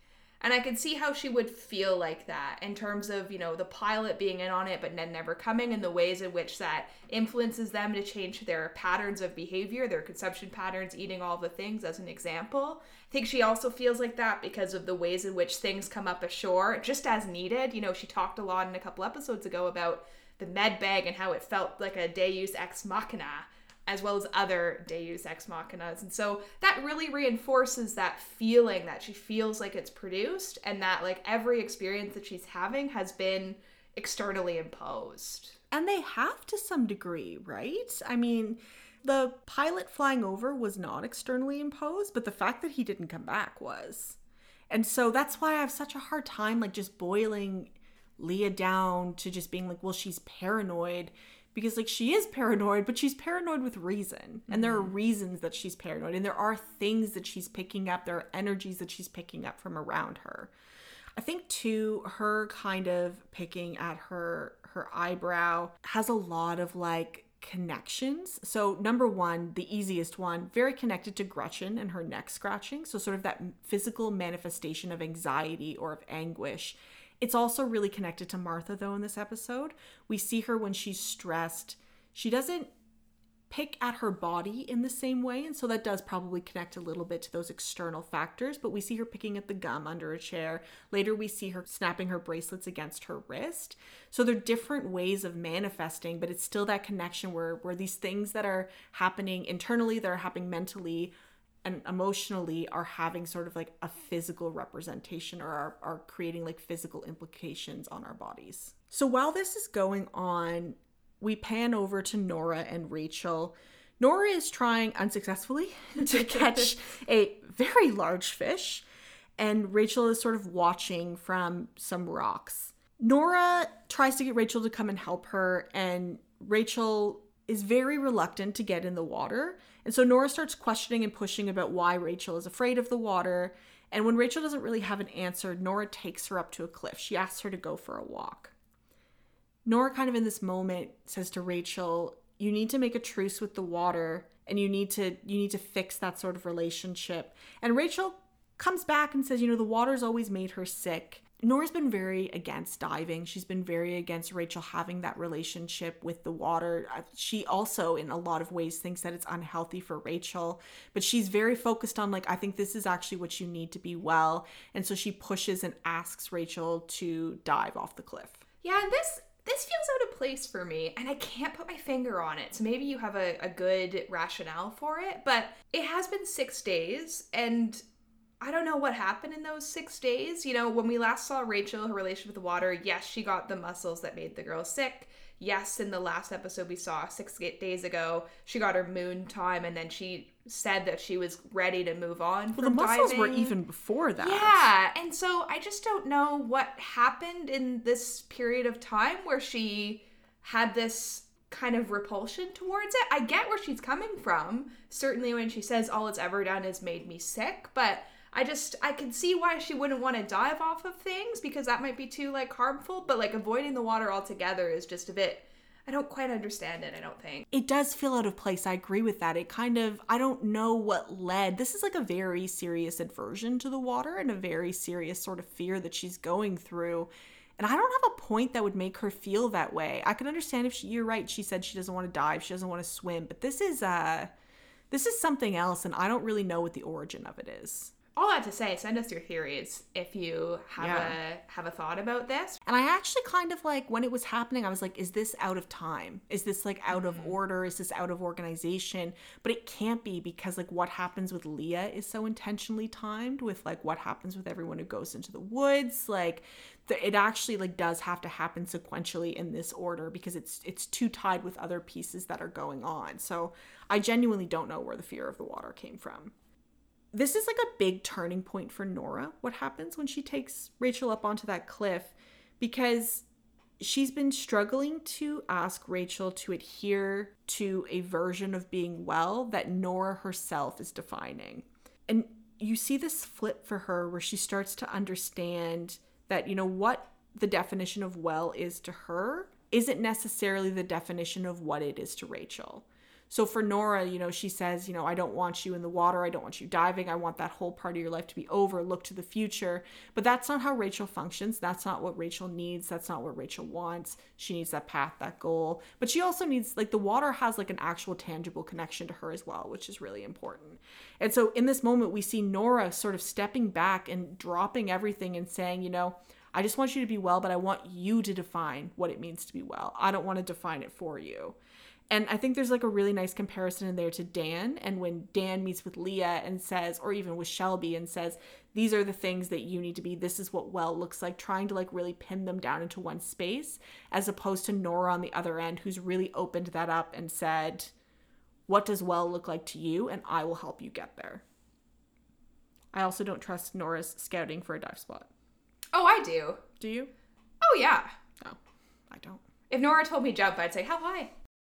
And I could see how she would feel like that in terms of, you know, the pilot being in on it but then never coming and the ways in which that influences them to change their patterns of behavior, their consumption patterns, eating all the things as an example. I think she also feels like that because of the ways in which things come up ashore just as needed. You know, she talked a lot in a couple episodes ago about the med bag and how it felt like a Deus ex machina as well as other Deus ex machinas. And so that really reinforces that feeling that she feels like it's produced and that like every experience that she's having has been externally imposed. And they have to some degree, right? I mean, the pilot flying over was not externally imposed, but the fact that he didn't come back was. And so that's why I have such a hard time like just boiling Leah down to just being like, well, she's paranoid because like she is paranoid, but she's paranoid with reason. And there are Mm-hmm. reasons that she's paranoid and there are things that she's picking up, there are energies that she's picking up from around her. I think too her kind of picking at her her eyebrow has a lot of like connections. So number 1, the easiest one, very connected to Gretchen and her neck scratching. So sort of that physical manifestation of anxiety or of anguish. It's also really connected to Martha though in this episode. We see her when she's stressed. She doesn't pick at her body in the same way. And so that does probably connect a little bit to those external factors. But we see her picking at the gum under a chair. Later, we see her snapping her bracelets against her wrist. So they're different ways of manifesting, but it's still that connection where, where these things that are happening internally, that are happening mentally, and emotionally are having sort of like a physical representation or are, are creating like physical implications on our bodies. So while this is going on, we pan over to Nora and Rachel. Nora is trying unsuccessfully to catch a very large fish, and Rachel is sort of watching from some rocks. Nora tries to get Rachel to come and help her, and Rachel is very reluctant to get in the water. And so Nora starts questioning and pushing about why Rachel is afraid of the water. And when Rachel doesn't really have an answer, Nora takes her up to a cliff. She asks her to go for a walk. Nora, kind of in this moment, says to Rachel, You need to make a truce with the water and you need to you need to fix that sort of relationship. And Rachel comes back and says, you know, the water's always made her sick. Nora's been very against diving. She's been very against Rachel having that relationship with the water. She also, in a lot of ways, thinks that it's unhealthy for Rachel, but she's very focused on, like, I think this is actually what you need to be well. And so she pushes and asks Rachel to dive off the cliff. Yeah, this this feels out of place for me, and I can't put my finger on it. So maybe you have a, a good rationale for it, but it has been six days, and I don't know what happened in those six days. You know, when we last saw Rachel, her relationship with the water, yes, she got the mussels that made the girl sick. Yes, in the last episode we saw six days ago, she got her moon time, and then she said that she was ready to move on. Well, the mussels were even before that. Yeah, and so I just don't know what happened in this period of time where she had this kind of repulsion towards it. I get where she's coming from. Certainly when she says all it's ever done is made me sick, but I just I can see why she wouldn't want to dive off of things because that might be too like harmful, but like avoiding the water altogether is just a bit I don't quite understand it, I don't think. It does feel out of place. I agree with that. It kind of, I don't know what led. This is like a very serious aversion to the water and a very serious sort of fear that she's going through. And I don't have a point that would make her feel that way. I can understand if she, you're right. She said she doesn't want to dive, she doesn't want to swim, but this is, uh, this is something else, and I don't really know what the origin of it is. All that to say, send us your theories if you have Yeah. a have a thought about this. And I actually kind of like when it was happening, I was like, is this out of time? Is this like out of mm-hmm. order? Is this out of organization? But it can't be because like what happens with Leah is so intentionally timed with like what happens with everyone who goes into the woods. Like the, it actually like does have to happen sequentially in this order because it's it's too tied with other pieces that are going on. So I genuinely don't know where the fear of the water came from this is like a big turning point for Nora. What happens when she takes Rachel up onto that cliff because she's been struggling to ask Rachel to adhere to a version of being well that Nora herself is defining. And you see this flip for her where she starts to understand that, you know, what the definition of well is to her isn't necessarily the definition of what it is to Rachel. So for Nora, you know, she says, you know, I don't want you in the water. I don't want you diving. I want that whole part of your life to be over. Look to the future. But that's not how Rachel functions. That's not what Rachel needs. That's not what Rachel wants. She needs that path, that goal. But she also needs, like, the water has like an actual tangible connection to her as well, which is really important. And so in this moment, we see Nora sort of stepping back and dropping everything and saying, you know, I just want you to be well, but I want you to define what it means to be well. I don't want to define it for you. And I think there's like a really nice comparison in there to Dan. And when Dan meets with Leah and says, or even with Shelby and says, these are the things that you need to be, this is what well looks like, trying to like really pin them down into one space, as opposed to Nora on the other end, who's really opened that up and said, what does well look like to you? And I will help you get there. I also don't trust Nora's scouting for a dive spot. Oh, I do. Do you? Oh, yeah. No, I don't. If Nora told me jump, I'd say, how high?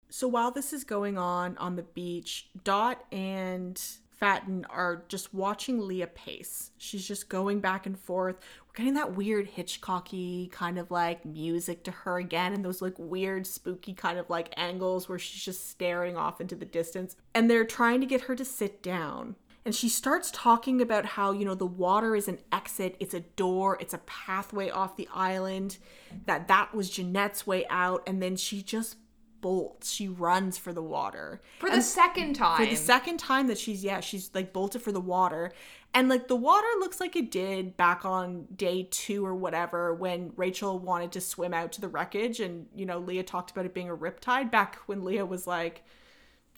So while this is going on on the beach, Dot and Fatin are just watching Leah pace. She's just going back and forth. We're getting that weird Hitchcocky kind of like music to her again, and those like weird, spooky kind of like angles where she's just staring off into the distance. And they're trying to get her to sit down. And she starts talking about how, you know, the water is an exit, it's a door, it's a pathway off the island, that that was Jeanette's way out. And then she just bolts. She runs for the water. For the second time. For the second time that she's yeah, she's like bolted for the water. And like the water looks like it did back on day 2 or whatever when Rachel wanted to swim out to the wreckage and you know, Leah talked about it being a riptide back when Leah was like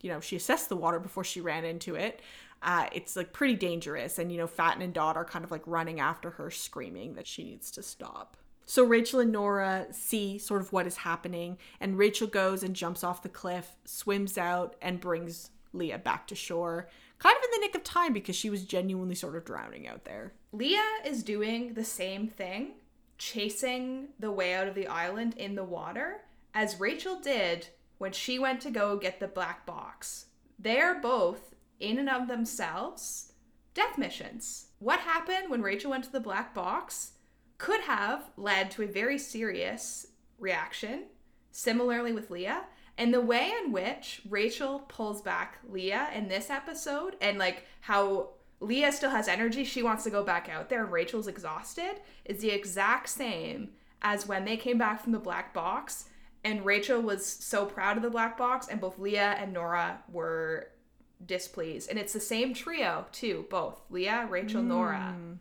you know, she assessed the water before she ran into it. Uh, it's like pretty dangerous, and you know, Fatin and Dot are kind of like running after her, screaming that she needs to stop. So Rachel and Nora see sort of what is happening, and Rachel goes and jumps off the cliff, swims out, and brings Leah back to shore, kind of in the nick of time because she was genuinely sort of drowning out there. Leah is doing the same thing, chasing the way out of the island in the water, as Rachel did when she went to go get the black box. They're both, in and of themselves, death missions. What happened when Rachel went to the black box could have led to a very serious reaction, similarly with Leah. And the way in which Rachel pulls back Leah in this episode, and like how Leah still has energy, she wants to go back out there, and Rachel's exhausted, is the exact same as when they came back from the black box. And Rachel was so proud of the black box, and both Leah and Nora were displeased. And it's the same trio, too, both Leah, Rachel, Nora. Mm.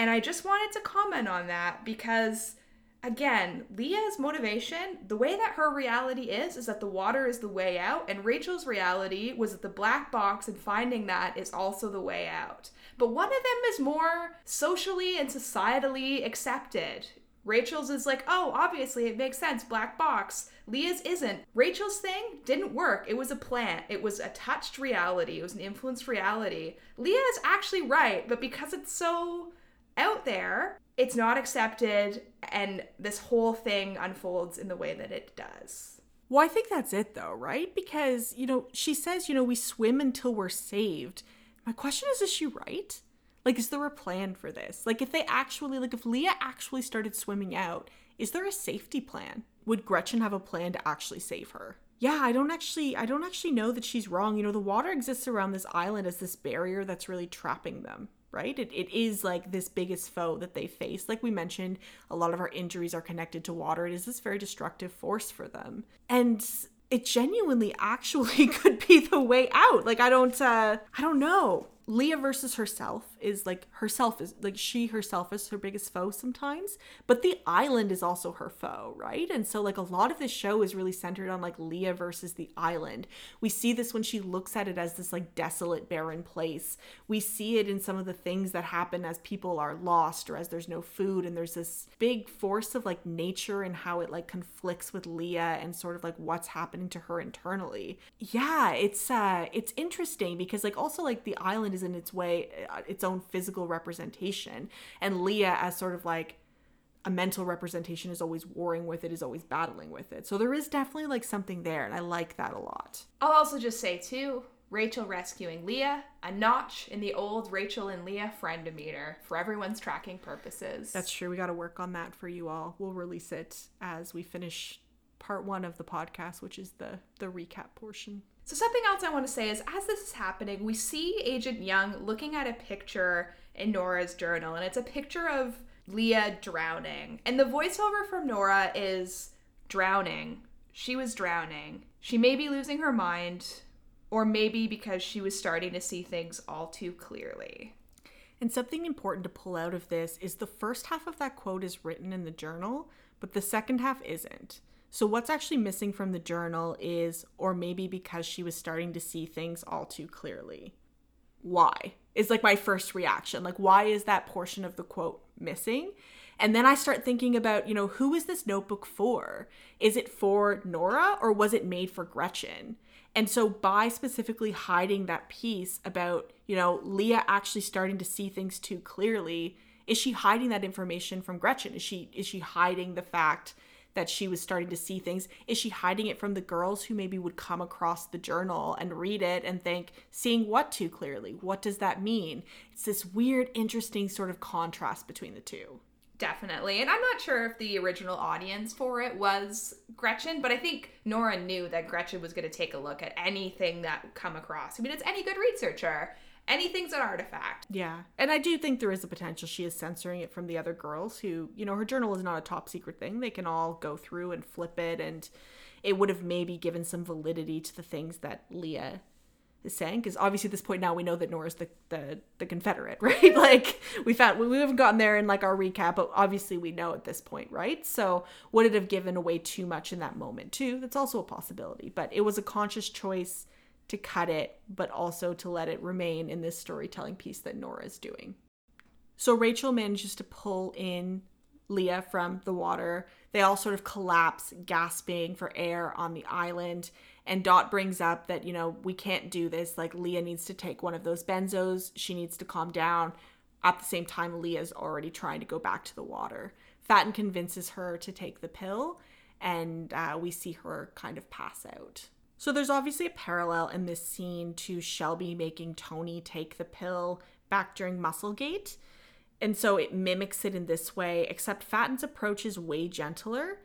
And I just wanted to comment on that because, again, Leah's motivation, the way that her reality is, is that the water is the way out, and Rachel's reality was that the black box and finding that is also the way out. But one of them is more socially and societally accepted. Rachel's is like, oh, obviously it makes sense, black box. Leah's isn't. Rachel's thing didn't work. It was a plant. It was a touched reality. It was an influenced reality. Leah is actually right, but because it's so out there, it's not accepted, and this whole thing unfolds in the way that it does. Well, I think that's it though, right? Because, you know, she says, you know, we swim until we're saved. My question is, is she right? Like, is there a plan for this? Like, if they actually, like, if Leah actually started swimming out, is there a safety plan? Would Gretchen have a plan to actually save her? Yeah, I don't actually, I don't actually know that she's wrong. You know, the water exists around this island as this barrier that's really trapping them right? It, it is like this biggest foe that they face. Like we mentioned, a lot of our injuries are connected to water. It is this very destructive force for them. And it genuinely actually could be the way out. Like I don't uh I don't know. Leah versus herself is like herself is like she herself is her biggest foe sometimes, but the island is also her foe, right? And so like a lot of this show is really centered on like Leah versus the island. We see this when she looks at it as this like desolate, barren place. We see it in some of the things that happen as people are lost or as there's no food and there's this big force of like nature and how it like conflicts with Leah and sort of like what's happening to her internally. Yeah, it's uh it's interesting because like also like the island is in its way uh, its own physical representation. And leah as sort of like a mental representation is always warring with it is always battling with it. So there is definitely like something there and i like that a lot. I'll also just say, too, Rachel rescuing Leah, a notch in the old Rachel and Leah friendometer for everyone's tracking purposes. that's true. We got to work on that for you all. We'll release it as we finish part one of the podcast which is the the recap portion So, something else I want to say is as this is happening, we see Agent Young looking at a picture in Nora's journal, and it's a picture of Leah drowning. And the voiceover from Nora is drowning. She was drowning. She may be losing her mind, or maybe because she was starting to see things all too clearly. And something important to pull out of this is the first half of that quote is written in the journal, but the second half isn't. So, what's actually missing from the journal is, or maybe because she was starting to see things all too clearly. Why? Is like my first reaction. Like, why is that portion of the quote missing? And then I start thinking about, you know, who is this notebook for? Is it for Nora or was it made for Gretchen? And so by specifically hiding that piece about, you know, Leah actually starting to see things too clearly, is she hiding that information from Gretchen? Is she is she hiding the fact that she was starting to see things? Is she hiding it from the girls who maybe would come across the journal and read it and think, seeing what too clearly? What does that mean? It's this weird, interesting sort of contrast between the two. Definitely. And I'm not sure if the original audience for it was Gretchen, but I think Nora knew that Gretchen was going to take a look at anything that come across. I mean, it's any good researcher. Anything's an artifact. Yeah. And I do think there is a potential she is censoring it from the other girls who, you know, her journal is not a top secret thing. They can all go through and flip it and it would have maybe given some validity to the things that Leah is saying because obviously at this point now we know that Nora's the the, the Confederate, right? like we found we haven't gotten there in like our recap, but obviously we know at this point, right? So would it have given away too much in that moment too? That's also a possibility, but it was a conscious choice to cut it, but also to let it remain in this storytelling piece that Nora is doing. So Rachel manages to pull in Leah from the water. They all sort of collapse, gasping for air on the island and Dot brings up that, you know, we can't do this. Like, Leah needs to take one of those benzos. She needs to calm down. At the same time, Leah's already trying to go back to the water. Fatin convinces her to take the pill, and uh, we see her kind of pass out. So there's obviously a parallel in this scene to Shelby making Toni take the pill back during Musselgate. And so it mimics it in this way, except Fatin's approach is way gentler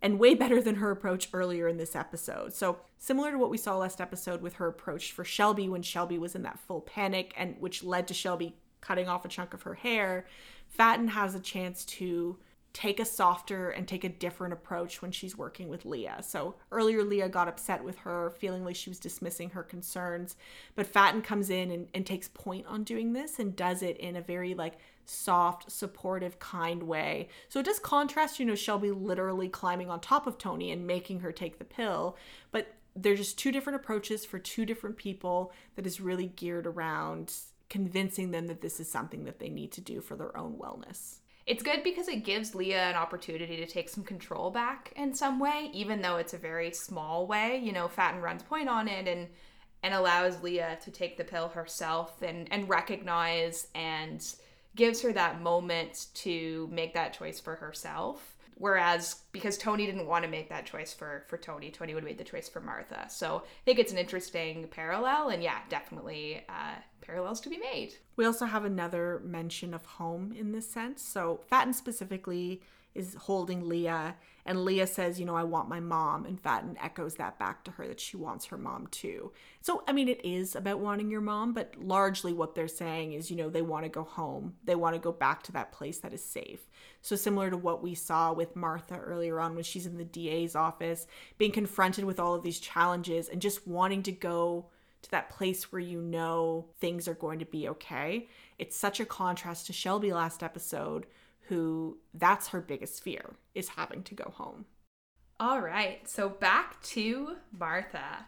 and way better than her approach earlier in this episode. So, similar to what we saw last episode with her approach for Shelby when Shelby was in that full panic and which led to Shelby cutting off a chunk of her hair, Fatin has a chance to take a softer and take a different approach when she's working with Leah. So earlier, Leah got upset with her, feeling like she was dismissing her concerns. But Fatin comes in and, and takes point on doing this and does it in a very like soft, supportive, kind way. So it does contrast, you know, Shelby literally climbing on top of Toni and making her take the pill. But they're just two different approaches for two different people that is really geared around convincing them that this is something that they need to do for their own wellness. It's good because it gives Leah an opportunity to take some control back in some way, even though it's a very small way. You know, Fatin runs point on it and and allows Leah to take the pill herself and and recognize and gives her that moment to make that choice for herself. Whereas because Toni didn't want to make that choice for for Toni, Toni would have made the choice for Martha. So I think it's an interesting parallel, and yeah, definitely uh, parallels to be made. We also have another mention of home in this sense. So Fatin specifically is holding Leah, and Leah says, You know, I want my mom. And Fatin echoes that back to her that she wants her mom too. So, I mean, it is about wanting your mom, but largely what they're saying is, you know, they want to go home. They want to go back to that place that is safe. So, similar to what we saw with Martha earlier on when she's in the DA's office, being confronted with all of these challenges and just wanting to go to that place where you know things are going to be okay. It's such a contrast to Shelby last episode who that's her biggest fear is having to go home. All right, so back to Martha.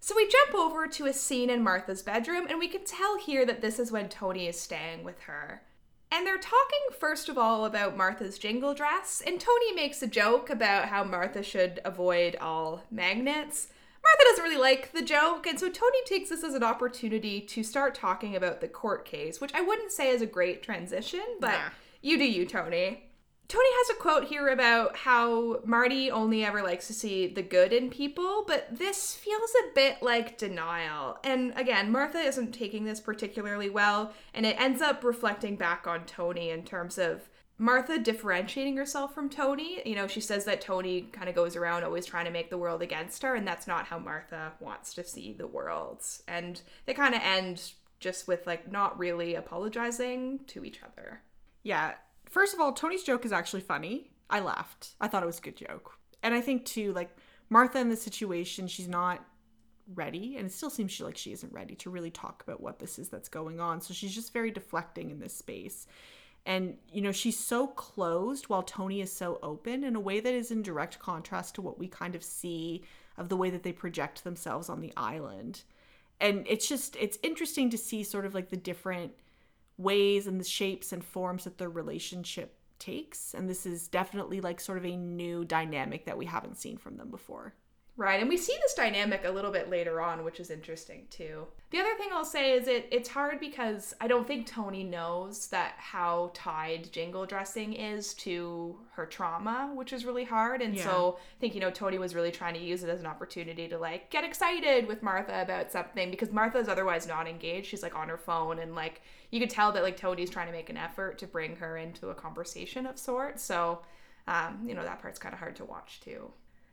So we jump over to a scene in Martha's bedroom, and we can tell here that this is when Toni is staying with her. And they're talking, first of all, about Martha's jingle dress, and Toni makes a joke about how Martha should avoid all magnets. Martha doesn't really like the joke, and so Toni takes this as an opportunity to start talking about the court case, which I wouldn't say is a great transition, but nah. You do you, Toni. Toni has a quote here about how Marty only ever likes to see the good in people, but this feels a bit like denial. And again, Martha isn't taking this particularly well, and it ends up reflecting back on Toni in terms of Martha differentiating herself from Toni. You know, she says that Toni kind of goes around always trying to make the world against her, and that's not how Martha wants to see the world. And they kind of end just with like not really apologizing to each other. Yeah. First of all, Toni's joke is actually funny. I laughed. I thought it was a good joke. And I think too, like Martha in the situation, she's not ready and it still seems she like she isn't ready to really talk about what this is that's going on so she's just very deflecting in this space and you know she's so closed while toni is so open in a way that is in direct contrast to what we kind of see of the way that they project themselves on the island. And it's just it's interesting to see sort of like the different ways and the shapes and forms that their relationship takes. And this is definitely like sort of a new dynamic that we haven't seen from them before Right, and we see this dynamic a little bit later on, which is interesting too. The other thing I'll say is it it's hard because I don't think Toni knows that how tied jingle dressing is to her trauma, which is really hard. And Yeah. so I think, you know, Toni was really trying to use it as an opportunity to like get excited with Martha about something because Martha is otherwise not engaged. She's like on her phone and like you could tell that like Toni's trying to make an effort to bring her into a conversation of sorts. So um, you know, that part's kind of hard to watch too.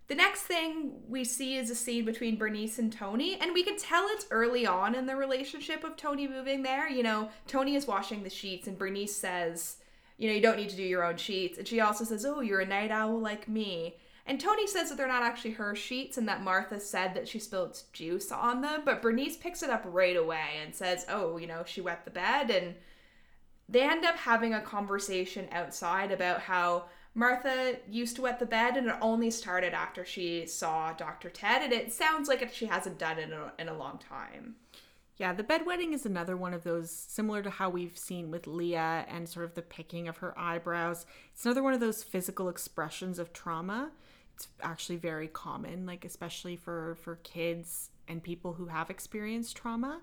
The next thing we see is a scene between Bernice and Toni, and we can tell it's early on in the relationship of Toni moving there. You know, Toni is washing the sheets, and Bernice says, You know, you don't need to do your own sheets. And she also says, Oh, you're a night owl like me. And Toni says that they're not actually her sheets and that Martha said that she spilled juice on them, but Bernice picks it up right away and says, Oh, you know, she wet the bed. And they end up having a conversation outside about how Martha used to wet the bed and it only started after she saw Dr. Ted and it sounds like she hasn't done it in a, in a long time. Yeah, the bedwetting is another one of those similar to how we've seen with Leah and sort of the picking of her eyebrows. It's another one of those physical expressions of trauma. It's actually very common, like especially for for kids and people who have experienced trauma.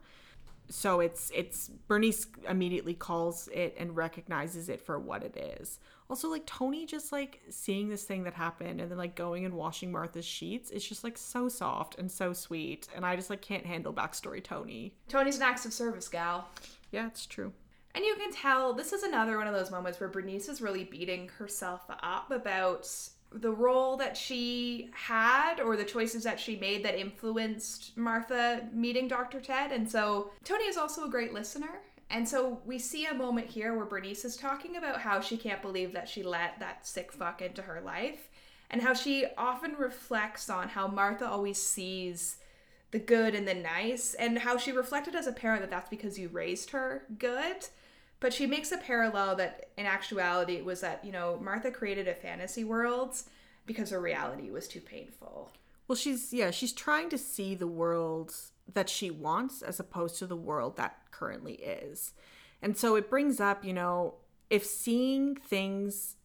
So it's it's Bernice immediately calls it and recognizes it for what it is. Also like Toni just like seeing this thing that happened and then like going and washing Martha's sheets it's just like so soft and so sweet and I just like can't handle backstory Toni. Toni's an acts of service gal. Yeah, it's true. And you can tell this is another one of those moments where Bernice is really beating herself up about the role that she had or the choices that she made that influenced Martha meeting Dr. Ted. And so Toni is also a great listener. And so we see a moment here where Bernice is talking about how she can't believe that she let that sick fuck into her life and how she often reflects on how Martha always sees the good and the nice and how she reflected as a parent that that's because you raised her good. But she makes a parallel that in actuality it was that you know martha created a fantasy world because her reality was too painful. Well, she's yeah, she's trying to see the world that she wants as opposed to the world that currently is. And so it brings up, you know, if seeing things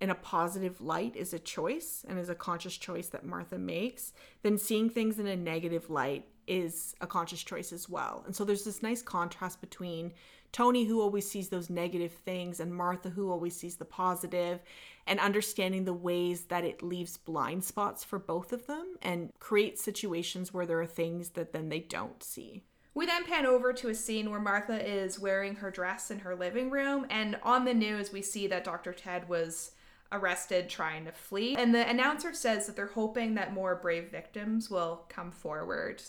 in a positive light is a choice and is a conscious choice that Martha makes, then seeing things in a negative light is a conscious choice as well. And so there's this nice contrast between Toni, who always sees those negative things, and Martha, who always sees the positive, and understanding the ways that it leaves blind spots for both of them and creates situations where there are things that then they don't see. we then pan over to a scene where martha is wearing her dress in her living room and on the news we see that dr ted was arrested trying to flee and the announcer says that they're hoping that more brave victims will come forward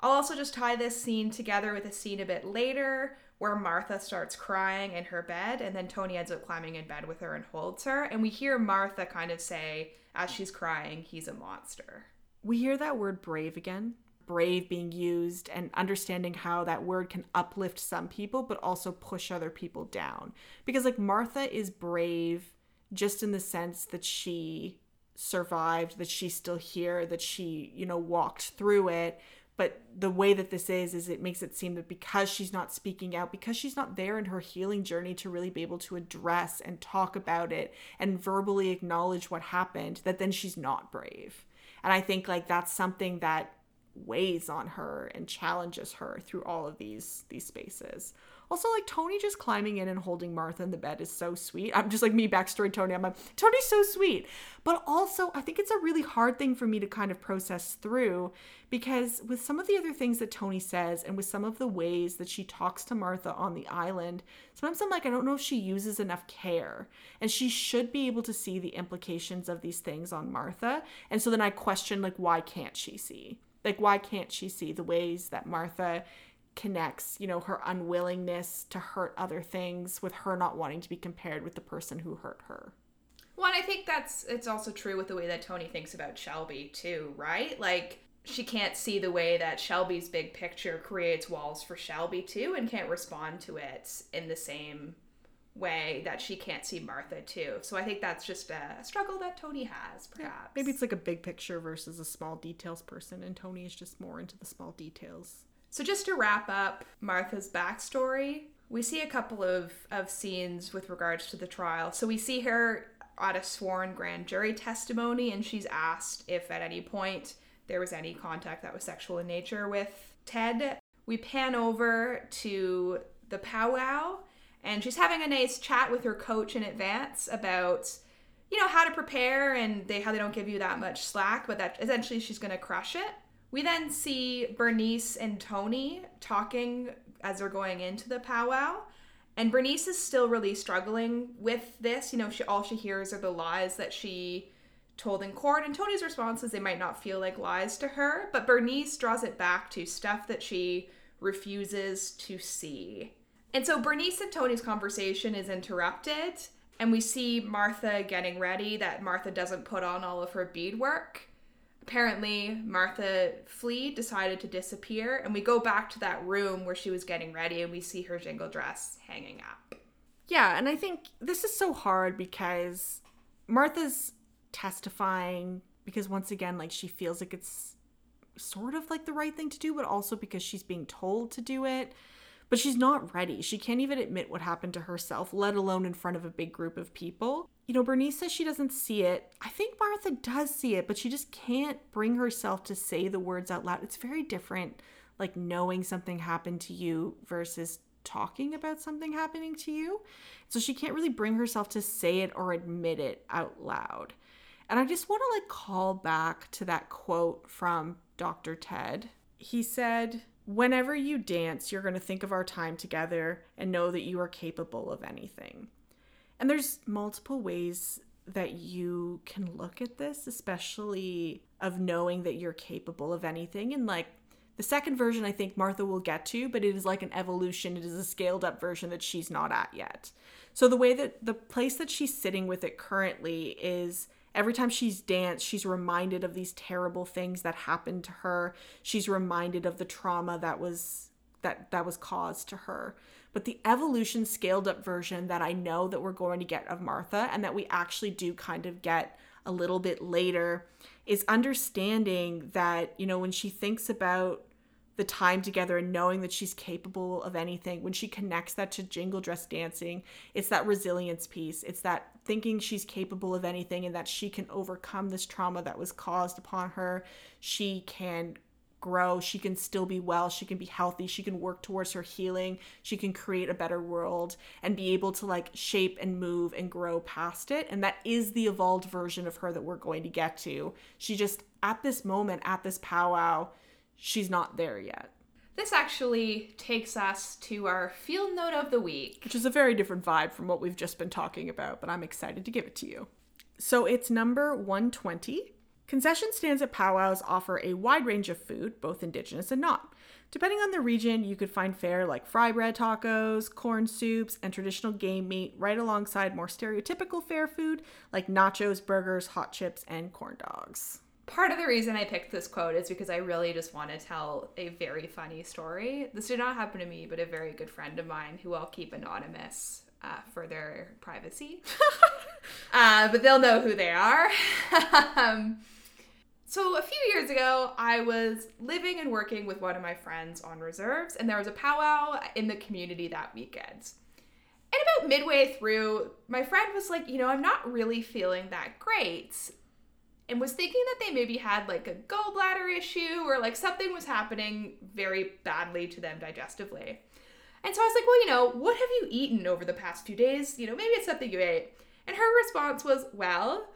I'll also just tie this scene together with a scene a bit later where Martha starts crying in her bed, and then Toni ends up climbing in bed with her and holds her. And we hear Martha kind of say, as she's crying, he's a monster. We hear that word brave again. Brave being used and understanding how that word can uplift some people, but also push other people down. Because, like, Martha is brave just in the sense that she survived, that she's still here, that she, you know, walked through it. But the way that this is, is it makes it seem that because she's not speaking out, because she's not there in her healing journey to really be able to address and talk about it and verbally acknowledge what happened, that then she's not brave. And I think like that's something that weighs on her and challenges her through all of these these spaces. Also, like Toni just climbing in and holding Martha in the bed is so sweet. I'm just like me backstory Toni. I'm like Toni's so sweet, but also I think it's a really hard thing for me to kind of process through because with some of the other things that Toni says and with some of the ways that she talks to Martha on the island, sometimes I'm like I don't know if she uses enough care, and she should be able to see the implications of these things on Martha. And so then I question like why can't she see? Like why can't she see the ways that Martha connects, you know, her unwillingness to hurt other things with her not wanting to be compared with the person who hurt her. Well, and I think that's it's also true with the way that Toni thinks about Shelby too, right? Like she can't see the way that Shelby's big picture creates walls for Shelby too and can't respond to it in the same way that she can't see Martha too. So I think that's just a struggle that Toni has, perhaps. Maybe it's like a big picture versus a small details person, and Toni is just more into the small details. So just to wrap up Martha's backstory, we see a couple of, of scenes with regards to the trial. So we see her at a sworn grand jury testimony, and she's asked if at any point there was any contact that was sexual in nature with Ted. We pan over to the powwow and she's having a nice chat with her coach in advance about you know how to prepare and they how they don't give you that much slack but that essentially she's going to crush it we then see bernice and toni talking as they're going into the powwow. And bernice is still really struggling with this. You know she all she hears are the lies that she told in court. And toni's response is they might not feel like lies to her. But bernice draws it back to stuff that she refuses to see. And so Bernice and Toni's conversation is interrupted, and we see Martha getting ready that Martha doesn't put on all of her beadwork. Apparently, Martha Flea decided to disappear, and we go back to that room where she was getting ready and we see her jingle dress hanging up. Yeah, and I think this is so hard because Martha's testifying because once again, like she feels like it's sort of like the right thing to do, but also because she's being told to do it. But she's not ready. She can't even admit what happened to herself, let alone in front of a big group of people. You know, Bernice says she doesn't see it. I think Martha does see it, but she just can't bring herself to say the words out loud. It's very different, like knowing something happened to you versus talking about something happening to you. So she can't really bring herself to say it or admit it out loud. And I just want to like call back to that quote from Dr. Ted. He said, Whenever you dance, you're going to think of our time together and know that you are capable of anything. And there's multiple ways that you can look at this, especially of knowing that you're capable of anything. And like the second version, I think Martha will get to, but it is like an evolution. It is a scaled up version that she's not at yet. So the way that the place that she's sitting with it currently is every time she's danced, she's reminded of these terrible things that happened to her. She's reminded of the trauma that was that that was caused to her. But the evolution scaled up version that I know that we're going to get of Martha and that we actually do kind of get a little bit later is understanding that, you know, when she thinks about the time together and knowing that she's capable of anything. When she connects that to jingle dress dancing, it's that resilience piece. It's that thinking she's capable of anything and that she can overcome this trauma that was caused upon her. She can grow, she can still be well, she can be healthy, she can work towards her healing, she can create a better world and be able to like shape and move and grow past it. And that is the evolved version of her that we're going to get to. She just at this moment, at this powwow, she's not there yet. This actually takes us to our field note of the week, which is a very different vibe from what we've just been talking about, but I'm excited to give it to you. So it's number 120. Concession stands at powwows offer a wide range of food, both indigenous and not. Depending on the region, you could find fare like fry bread tacos, corn soups, and traditional game meat, right alongside more stereotypical fare food like nachos, burgers, hot chips, and corn dogs part of the reason I picked this quote is because I really just want to tell a very funny story. This did not happen to me, but a very good friend of mine who I'll keep anonymous uh, for their privacy. uh, but they'll know who they are. um, so, a few years ago, I was living and working with one of my friends on reserves, and there was a powwow in the community that weekend. And about midway through, my friend was like, You know, I'm not really feeling that great and was thinking that they maybe had like a gallbladder issue or like something was happening very badly to them digestively. And so I was like, well, you know, what have you eaten over the past few days? You know, maybe it's something you ate. And her response was, well,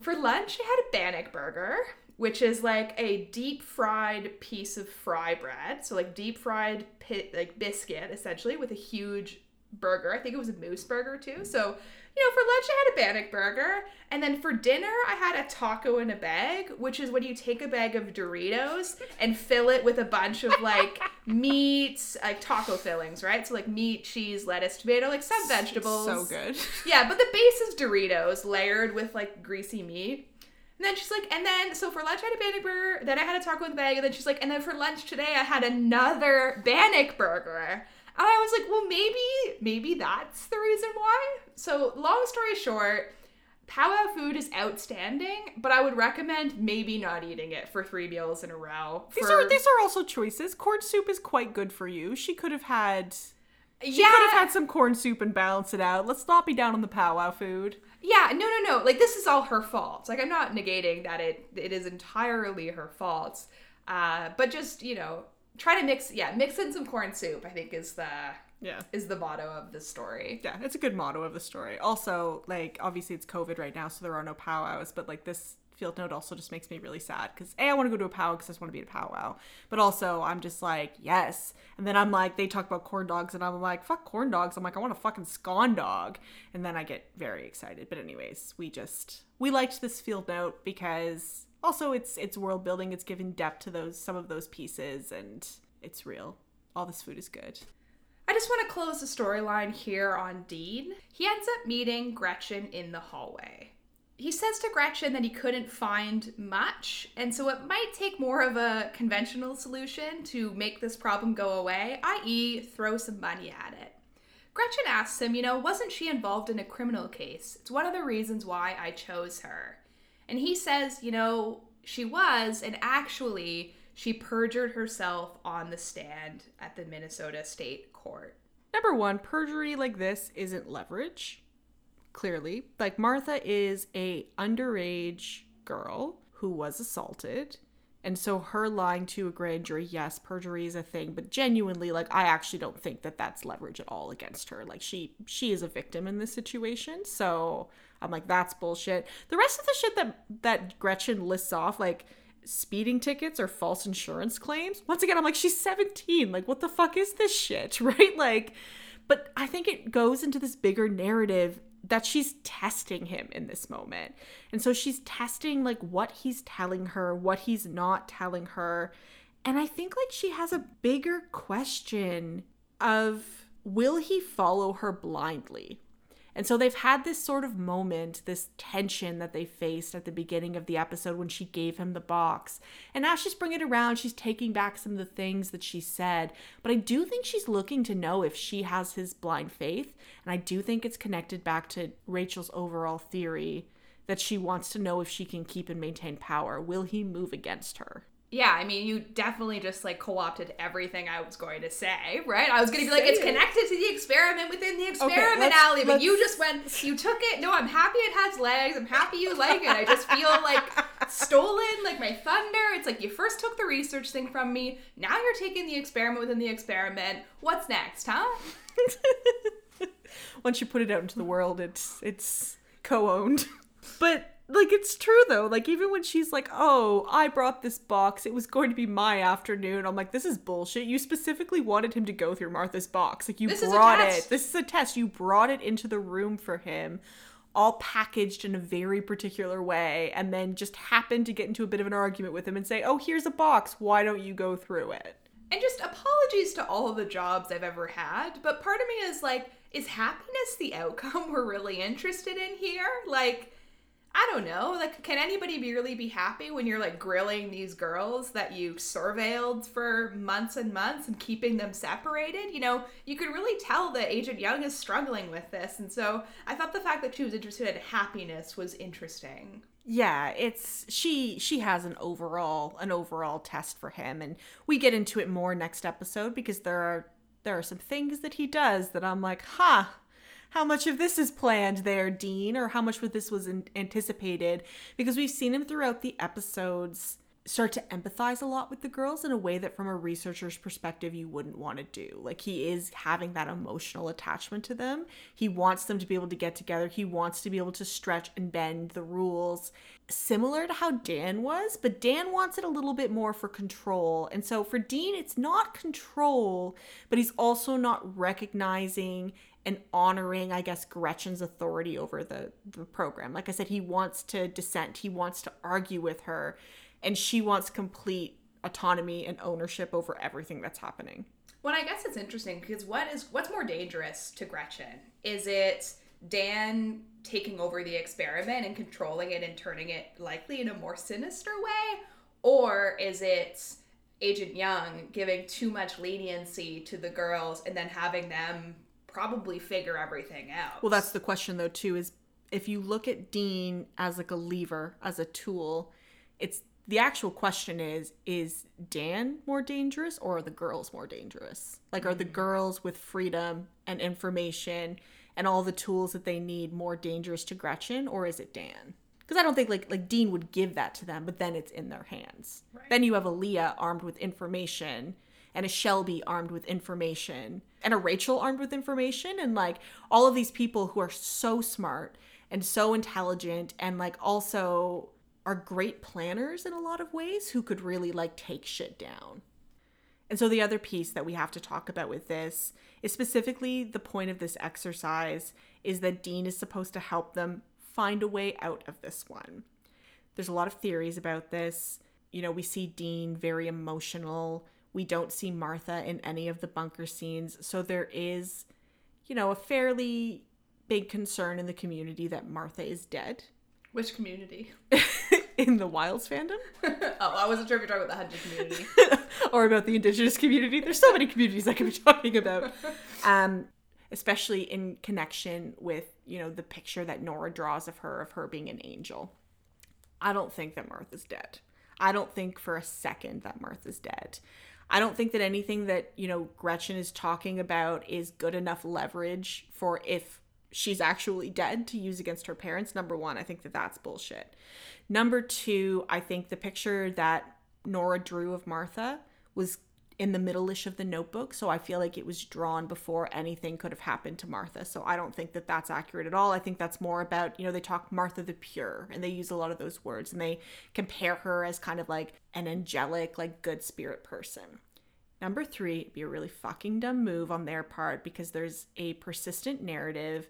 for lunch, I had a bannock burger, which is like a deep fried piece of fry bread. So, like deep fried pit, like biscuit, essentially, with a huge burger. I think it was a moose burger too. So, you know, for lunch I had a bannock burger, and then for dinner I had a taco in a bag, which is when you take a bag of Doritos and fill it with a bunch of like meats, like taco fillings, right? So like meat, cheese, lettuce, tomato, like some vegetables. So good. Yeah, but the base is Doritos layered with like greasy meat. And then she's like, and then so for lunch I had a Bannock burger, then I had a taco with bag, and then she's like, and then for lunch today I had another Bannock burger. And I was like, well, maybe, maybe that's the reason why. So long story short, powwow food is outstanding, but I would recommend maybe not eating it for three meals in a row. These are these are also choices. Corn soup is quite good for you. She could have had she yeah, could have had some corn soup and balance it out. Let's not be down on the powwow food. Yeah, no, no, no. Like this is all her fault. Like I'm not negating that it it is entirely her fault. Uh, but just you know, try to mix. Yeah, mix in some corn soup. I think is the Yeah. is the motto of the story. Yeah, it's a good motto of the story. Also, like obviously it's COVID right now, so there are no powwows, but like this field note also just makes me really sad because a I want to go to a powwow because I just want to be at a powwow, but also I'm just like yes, and then I'm like they talk about corn dogs and I'm like fuck corn dogs. I'm like I want a fucking scone dog, and then I get very excited. But anyways, we just we liked this field note because also it's it's world building. It's giving depth to those some of those pieces, and it's real. All this food is good. I just want to close the storyline here on Dean. He ends up meeting Gretchen in the hallway. He says to Gretchen that he couldn't find much, and so it might take more of a conventional solution to make this problem go away, i.e., throw some money at it. Gretchen asks him, you know, wasn't she involved in a criminal case? It's one of the reasons why I chose her. And he says, you know, she was, and actually, she perjured herself on the stand at the Minnesota State Court. Number one, perjury like this isn't leverage. Clearly, like Martha is a underage girl who was assaulted, and so her lying to a grand jury, yes, perjury is a thing, but genuinely, like I actually don't think that that's leverage at all against her. Like she she is a victim in this situation, so I'm like that's bullshit. The rest of the shit that that Gretchen lists off, like speeding tickets or false insurance claims. Once again, I'm like, she's 17. Like, what the fuck is this shit? Right? Like, but I think it goes into this bigger narrative that she's testing him in this moment. And so she's testing like what he's telling her, what he's not telling her. And I think like she has a bigger question of will he follow her blindly? And so they've had this sort of moment, this tension that they faced at the beginning of the episode when she gave him the box. And now she's bringing it around. She's taking back some of the things that she said. But I do think she's looking to know if she has his blind faith. And I do think it's connected back to Rachel's overall theory that she wants to know if she can keep and maintain power. Will he move against her? Yeah, I mean, you definitely just like co opted everything I was going to say, right? I was going to be like, it's connected to the experiment within the experiment, let's- Allie, but you let's- just went, you took it. No, I'm happy it has legs. I'm happy you like it. I just feel like stolen, like my thunder. It's like you first took the research thing from me. Now you're taking the experiment within the experiment. What's next, huh? once you put it out into the world it's it's co-owned but like it's true though. Like even when she's like oh i brought this box. It was going to be my afternoon. I'm like this is bullshit. You specifically wanted him to go through martha's box. Like you This brought it. this is a test. You brought it into the room for him all packaged in a very particular way and then just happened to get into a bit of an argument with him and say oh here's a box. Why don't you go through it? And just apologies to all of the jobs I've ever had, but part of me is like, is happiness the outcome we're really interested in here? Like, I don't know. Like, can anybody really be happy when you're like grilling these girls that you surveilled for months and months and keeping them separated? You know, you could really tell that Agent Young is struggling with this. And so I thought the fact that she was interested in happiness was interesting. yeah it's she she has an overall an overall test for him and we get into it more next episode because there are there are some things that he does that i'm like huh how much of this is planned there dean or how much of this was in- anticipated? Because we've seen him throughout the episodes start to empathize a lot with the girls in a way that from a researcher's perspective you wouldn't want to do. Like he is having that emotional attachment to them. He wants them to be able to get together. He wants to be able to stretch and bend the rules. Similar to how dan was but dan wants it a little bit more for control. And so for dean it's not control but he's also not recognizing and honoring i guess gretchen's authority over the the program like i said he wants to dissent he wants to argue with her and she wants complete autonomy and ownership over everything that's happening. Well, I guess it's interesting because what is what's more dangerous to Gretchen? Is it Dan taking over the experiment and controlling it and turning it likely in a more sinister way? Or is it Agent Young giving too much leniency to the girls and then having them probably figure everything out? Well, that's the question though too is if you look at Dean as like a lever, as a tool, it's the actual question is is Dan more dangerous or are the girls more dangerous? Like are the mm. girls with freedom and information and all the tools that they need more dangerous to Gretchen or is it Dan? Because I don't think like like Dean would give that to them, but then it's in their hands. Then you have a Leah armed with information and a Shelby armed with information and a Rachel armed with information and like all of these people who are so smart and so intelligent and like also are great planners in a lot of ways who could really like take shit down. And so the other piece that we have to talk about with this is specifically the point of this exercise is that Dean is supposed to help them find a way out of this one. There's a lot of theories about this. You know, we see Dean very emotional. We don't see Martha in any of the bunker scenes. So there is, you know, a fairly big concern in the community that Martha is dead. Which community? in the Wilds fandom oh, I wasn't sure if you're talking about the hunting community. or about the indigenous community. There's so many communities I could be talking about. Um, especially in connection with, you know, the picture that Nora draws of her, of her being an angel. I don't think that Martha's dead. I don't think for a second that Martha's dead. I don't think that anything that, you know, Gretchen is talking about is good enough leverage for if she's actually dead to use against her parents. Number one, I think that that's bullshit. Number two, I think the picture that Nora drew of Martha was in the middle-ish of the notebook so i feel like it was drawn before anything could have happened to martha so i don't think that that's accurate at all. I think that's more about you know they talk martha the pure and they use a lot of those words and they compare her as kind of like an angelic like good spirit person. Number three it'd be a really fucking dumb move on their part because there's a persistent narrative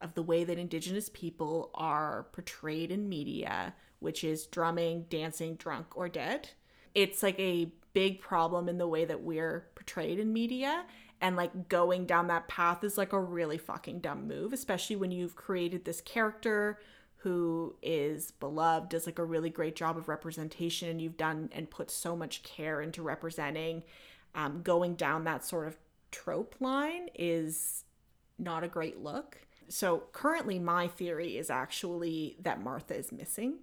of the way that indigenous people are portrayed in media which is drumming dancing drunk or dead it's like a big problem in the way that we're portrayed in media and like going down that path is like a really fucking dumb move especially when you've created this character who is beloved does like a really great job of representation and you've done and put so much care into representing um, going down that sort of trope line is not a great look. So currently my theory is actually that martha is missing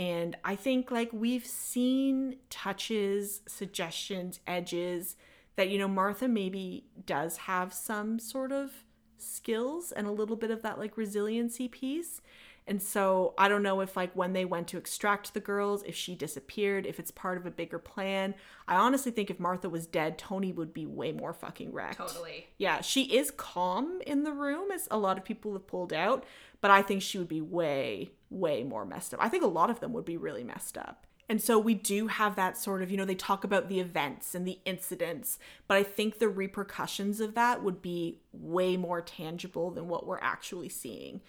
and I think like we've seen touches, suggestions, edges that, you know, Martha maybe does have some sort of skills and a little bit of that like resiliency piece. And so I don't know if like when they went to extract the girls, if she disappeared, if it's part of a bigger plan. I honestly think if Martha was dead, Toni would be way more fucking wrecked. Totally. Yeah, she is calm in the room as a lot of people have pulled out, but I think she would be way way more messed up. I think a lot of them would be really messed up. And so we do have that sort of, you know, they talk about the events and the incidents, but I think the repercussions of that would be way more tangible than what we're actually seeing.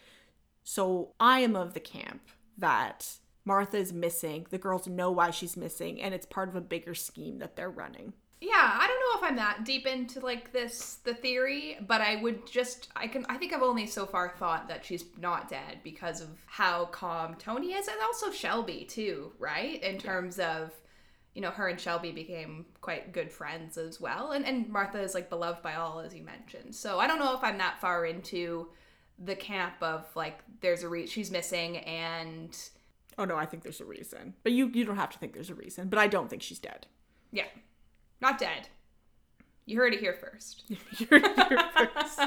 So I am of the camp that Martha is missing. The girls know why she's missing, and it's part of a bigger scheme that they're running yeah i don't know if i'm that deep into like this the theory but i would just i can i think i've only so far thought that she's not dead because of how calm toni is and also shelby too right? In terms of you know her and shelby became quite good friends as well and and martha is like beloved by all as you mentioned. So i don't know if i'm that far into the camp of like there's a re- she's missing and oh no i think there's a reason. But you you don't have to think there's a reason but i don't think she's dead. Yeah not dead. You heard it here first. you heard it here first.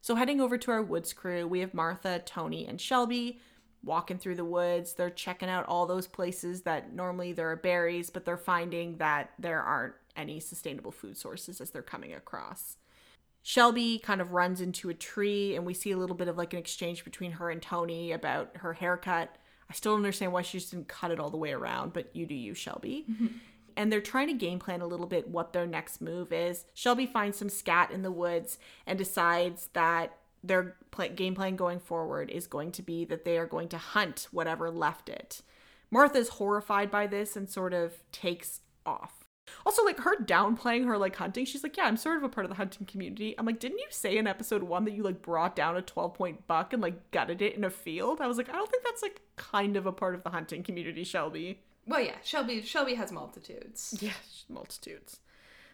so heading over to our woods crew, we have Martha, Toni, and Shelby walking through the woods. They're checking out all those places that normally there are berries, but they're finding that there aren't any sustainable food sources as they're coming across. Shelby kind of runs into a tree, and we see a little bit of like an exchange between her and Toni about her haircut. I still don't understand why she just didn't cut it all the way around, but you do you, Shelby. Mm-hmm and they're trying to game plan a little bit what their next move is. Shelby finds some scat in the woods and decides that their game plan going forward is going to be that they are going to hunt whatever left it. Martha's horrified by this and sort of takes off. Also, like her downplaying her like hunting, she's like, Yeah, I'm sort of a part of the hunting community. I'm like, Didn't you say in episode one that you like brought down a 12 point buck and like gutted it in a field? I was like, I don't think that's like kind of a part of the hunting community, Shelby. Well, yeah, Shelby Shelby has multitudes. Yeah, multitudes.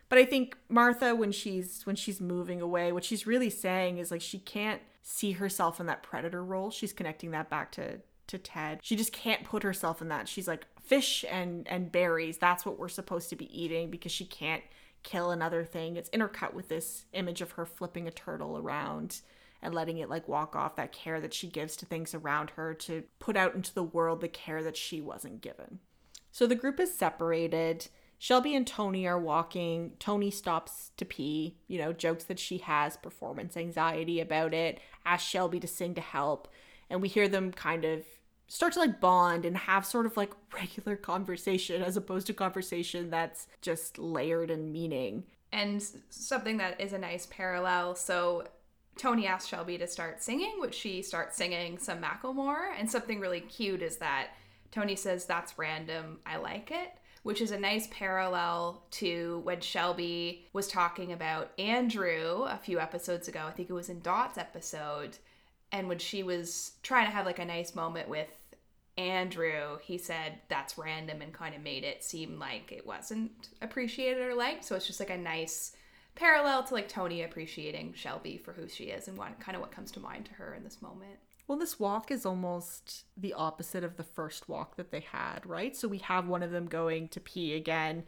But I think Martha, when she's when she's moving away, what she's really saying is like she can't see herself in that predator role. She's connecting that back to to Ted. She just can't put herself in that. She's like fish and and berries. That's what we're supposed to be eating because she can't kill another thing. It's intercut with this image of her flipping a turtle around and letting it like walk off that care that she gives to things around her to put out into the world the care that she wasn't given. So the group is separated. Shelby and Toni are walking. Toni stops to pee, you know, jokes that she has performance anxiety about it, asks Shelby to sing to help. And we hear them kind of start to like bond and have sort of like regular conversation as opposed to conversation that's just layered in meaning. And something that is a nice parallel. So Toni asks Shelby to start singing, which she starts singing some Macklemore. And something really cute is that Toni says, That's random. I like it which is a nice parallel to when Shelby was talking about Andrew a few episodes ago. I think it was in Dot's episode. And when she was trying to have like a nice moment with Andrew, he said that's random and kind of made it seem like it wasn't appreciated or liked. So it's just like a nice parallel to like Toni appreciating Shelby for who she is and what kind of what comes to mind to her in this moment. Well, this walk is almost the opposite of the first walk that they had, right? So we have one of them going to pee again,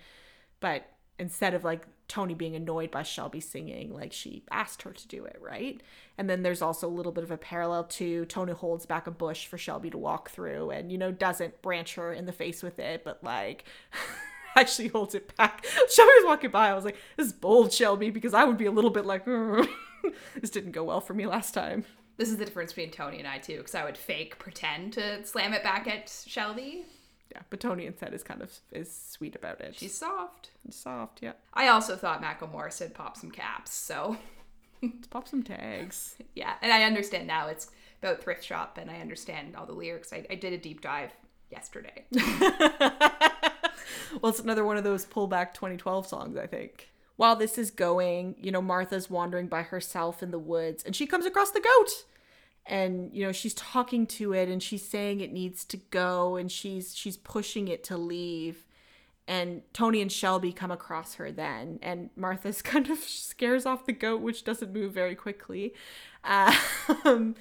but instead of like Toni being annoyed by Shelby singing, like she asked her to do it, right? And then there's also a little bit of a parallel to Toni holds back a bush for Shelby to walk through and, you know, doesn't branch her in the face with it, but like. actually holds it back. Shelby was walking by. I was like, "This is bold, Shelby," because I would be a little bit like, mm, "This didn't go well for me last time." This is the difference between Toni and I too, because I would fake pretend to slam it back at Shelby. Yeah, but Toni instead is kind of is sweet about it. She's soft. soft, yeah. I also thought Macklemore said pop some caps, so Let's pop some tags. yeah, and I understand now it's about thrift shop, and I understand all the lyrics. I, I did a deep dive yesterday. well, it's another one of those pullback 2012 songs, I think while this is going, you know, Martha's wandering by herself in the woods and she comes across the goat. And you know, she's talking to it and she's saying it needs to go and she's she's pushing it to leave. And Toni and Shelby come across her then, and Martha's kind of scares off the goat, which doesn't move very quickly. Um,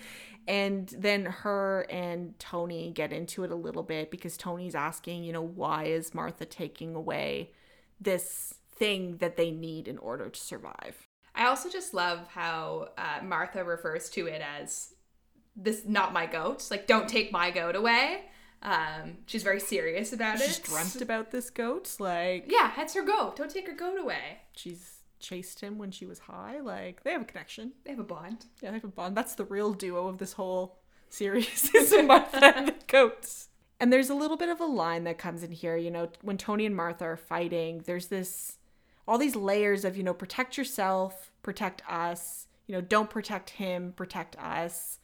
and then her and Toni get into it a little bit because Toni's asking, you know, why is Martha taking away this thing that they need in order to survive. I also just love how uh, Martha refers to it as this not my goat. Like, don't take my goat away. Um, she's very serious about she's it. She's dreamt about this goat. Like, yeah, that's her goat. Don't take her goat away. She's chased him when she was high. Like, they have a connection. They have a bond. Yeah, they have a bond. That's the real duo of this whole series is Martha and the goats. And there's a little bit of a line that comes in here. You know, when Toni and Martha are fighting, there's this all these layers of, you know, protect yourself, protect us, you know, don't protect him, protect us.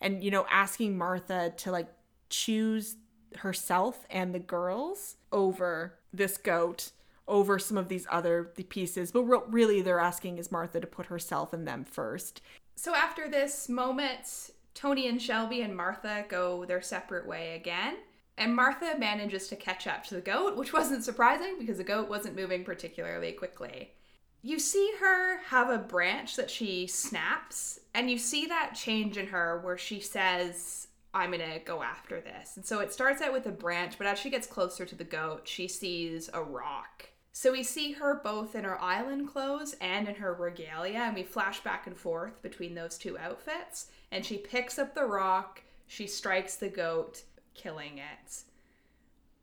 And, you know, asking Martha to like choose herself and the girls over this goat over some of these other the pieces. But re- really they're asking is martha to put herself and them first. So after this moment toni and shelby and martha go their separate way again and Martha manages to catch up to the goat, which wasn't surprising because the goat wasn't moving particularly quickly. You see her have a branch that she snaps, and you see that change in her where she says, I'm gonna go after this. And so it starts out with a branch, but as she gets closer to the goat, she sees a rock. So we see her both in her island clothes and in her regalia, and we flash back and forth between those two outfits. And she picks up the rock, she strikes the goat, killing it.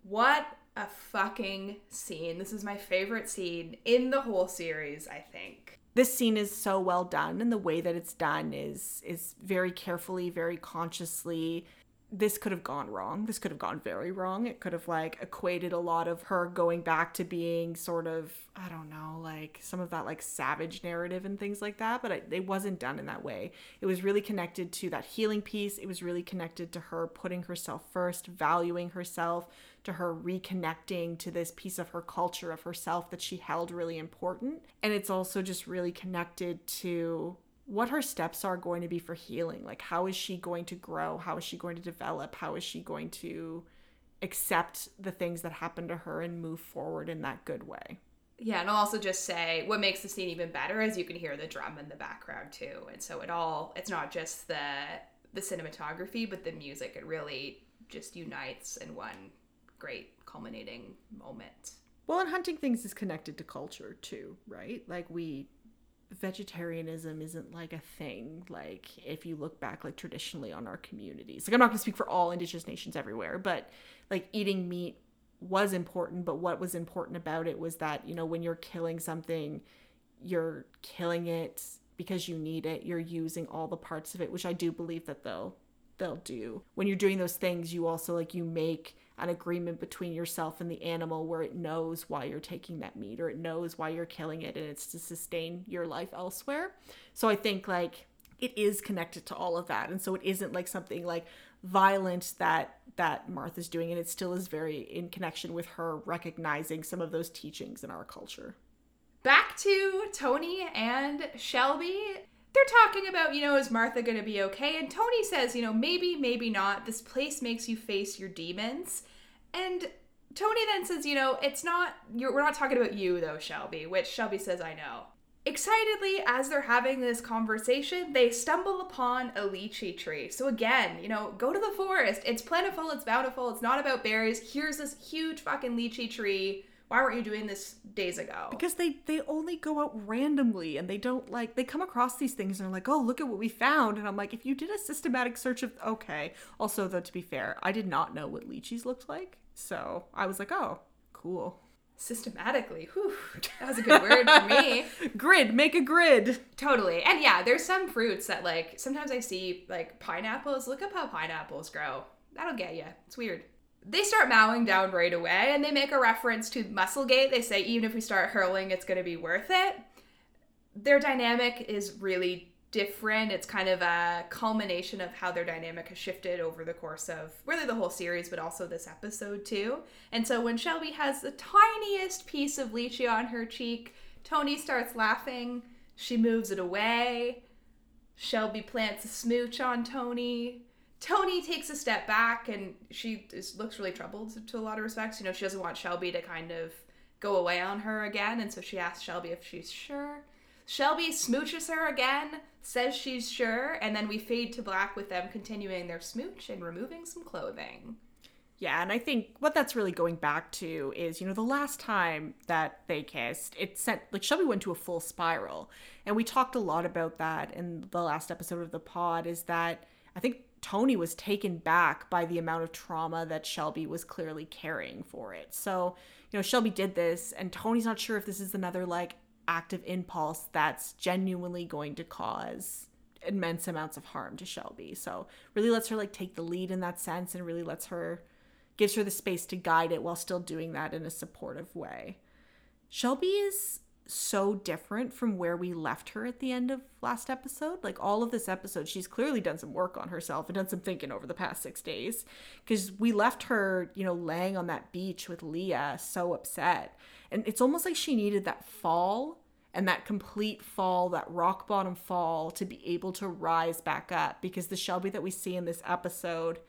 What a fucking scene. This is my favorite scene in the whole series, I think. This scene is so well done and the way that it's done is is very carefully, very consciously this could have gone wrong. This could have gone very wrong. It could have like equated a lot of her going back to being sort of, I don't know, like some of that like savage narrative and things like that, but it, wasn't done in that way. It was really connected to that healing piece. It was really connected to her putting herself first, valuing herself, to her reconnecting to this piece of her culture of herself that she held really important. And it's also just really connected to what her steps are going to be for healing. Like, how is she going to grow? How is she going to develop? How is she going to accept the things that happen to her and move forward in that good way? Yeah, and I'll also just say what makes the scene even better is you can hear the drum in the background too. And so it all it's not just the the cinematography, but the music. It really just unites in one great culminating moment. Well, and hunting things is connected to culture too, right? Like we vegetarianism isn't like a thing like if you look back like traditionally on our communities. Like i'm not going to speak for all indigenous nations everywhere but like eating meat was important but what was important about it was that you know when you're killing something you're killing it because you need it you're using all the parts of it which i do believe that they'll they'll do. When you're doing those things you also like you make an agreement between yourself and the animal where it knows why you're taking that meat or it knows why you're killing it and it's to sustain your life elsewhere. So I think like it is connected to all of that. And so it isn't like something like violent that that Martha's doing and it still is very in connection with her recognizing some of those teachings in our culture. Back to Toni and Shelby they're talking about, you know, is Martha going to be okay? And Toni says, you know, maybe, maybe not. This place makes you face your demons. And Toni then says, you know, it's not, we're not talking about you though, Shelby, which Shelby says, I know. Excitedly, as they're having this conversation, they stumble upon a lychee tree. So, again, you know, go to the forest. It's plentiful, it's bountiful, it's not about berries. Here's this huge fucking lychee tree why weren't you doing this days ago? Because they they only go out randomly and they don't like they come across these things and they're like, "Oh, look at what we found." And I'm like, "If you did a systematic search of okay." Also, though to be fair, I did not know what lychees looked like. So, I was like, "Oh, cool." Systematically. Whew. That was a good word for me. grid, make a grid. Totally. And yeah, there's some fruits that like sometimes I see like pineapples. Look up how pineapples grow. That'll get you. It's weird they start mowing down right away and they make a reference to Musselgate. They say, even if we start hurling, it's going to be worth it. Their dynamic is really different. It's kind of a culmination of how their dynamic has shifted over the course of really the whole series, but also this episode too. And so when Shelby has the tiniest piece of lychee on her cheek, Toni starts laughing. She moves it away. Shelby plants a smooch on Toni. Toni takes a step back and she is, looks really troubled to, to, a lot of respects. You know, she doesn't want Shelby to kind of go away on her again, and so she asks Shelby if she's sure. Shelby smooches her again, says she's sure, and then we fade to black with them continuing their smooch and removing some clothing. Yeah, and I think what that's really going back to is, you know, the last time that they kissed, it sent like Shelby went to a full spiral. And we talked a lot about that in the last episode of the pod, is that I think Toni was taken back by the amount of trauma that Shelby was clearly carrying for it. So, you know, Shelby did this, and Toni's not sure if this is another like active impulse that's genuinely going to cause immense amounts of harm to Shelby. So, really lets her like take the lead in that sense and really lets her gives her the space to guide it while still doing that in a supportive way. Shelby is so different from where we left her at the end of last episode. Like all of this episode, she's clearly done some work on herself and done some thinking over the past six days. Because we left her, you know, laying on that beach with Leah, so upset. And it's almost like she needed that fall and that complete fall, that rock bottom fall, to be able to rise back up. Because the Shelby that we see in this episode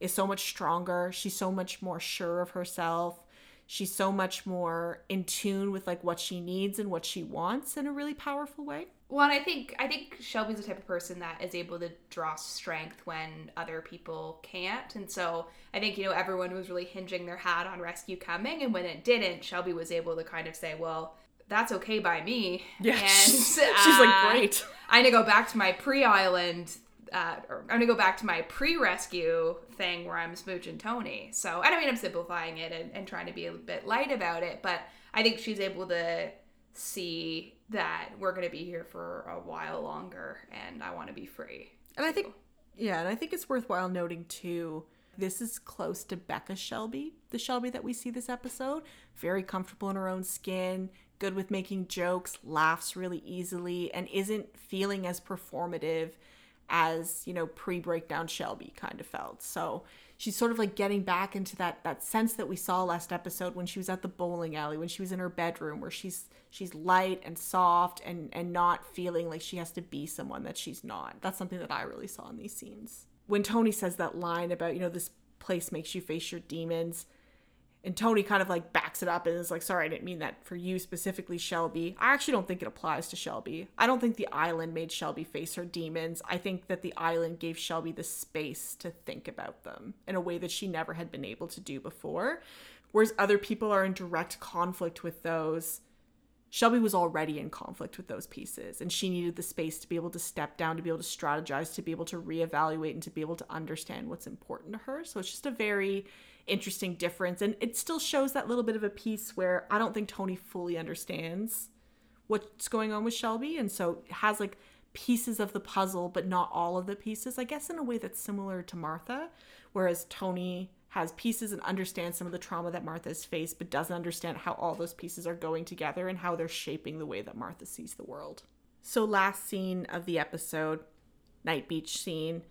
is so much stronger. She's so much more sure of herself she's so much more in tune with like what she needs and what she wants in a really powerful way. Well and i think i think shelby's the type of person that is able to draw strength when other people can't. And so i think you know everyone was really hinging their hat on rescue coming. And when it didn't shelby was able to kind of say well that's okay by me. Yeah and she's, uh, she's like great i'm gonna go back to my pre-island uh, I'm gonna go back to my pre-rescue thing where I'm smooching Toni. So, and I mean, I'm simplifying it and, and trying to be a bit light about it, but I think she's able to see that we're gonna be here for a while longer, and I want to be free. And I think Yeah, and I think it's worthwhile noting too. This is close to Becca Shelby, the Shelby that we see this episode. Very comfortable in her own skin, good with making jokes, laughs really easily, and isn't feeling as performative as, you know, pre breakdown Shelby kind of felt. So she's sort of like getting back into that that sense that we saw last episode when she was at the bowling alley, when she was in her bedroom, where she's she's light and soft and and not feeling like she has to be someone that she's not. That's something that I really saw in these scenes. When Toni says that line about, you know, this place makes you face your demons, and Toni kind of like backs it up and is like, sorry, I didn't mean that for you specifically, Shelby. I actually don't think it applies to Shelby. I don't think the island made Shelby face her demons. I think that the island gave Shelby the space to think about them in a way that she never had been able to do before. Whereas other people are in direct conflict with those. Shelby was already in conflict with those pieces, and she needed the space to be able to step down, to be able to strategize, to be able to reevaluate, and to be able to understand what's important to her. So it's just a very interesting difference. And it still shows that little bit of a piece where I don't think Toni fully understands what's going on with Shelby. And so has like pieces of the puzzle, but not all of the pieces, I guess, in a way that's similar to Martha. Whereas Toni has pieces and understands some of the trauma that Martha's faced, but doesn't understand how all those pieces are going together and how they're shaping the way that Martha sees the world. So, last scene of the episode, Night Beach scene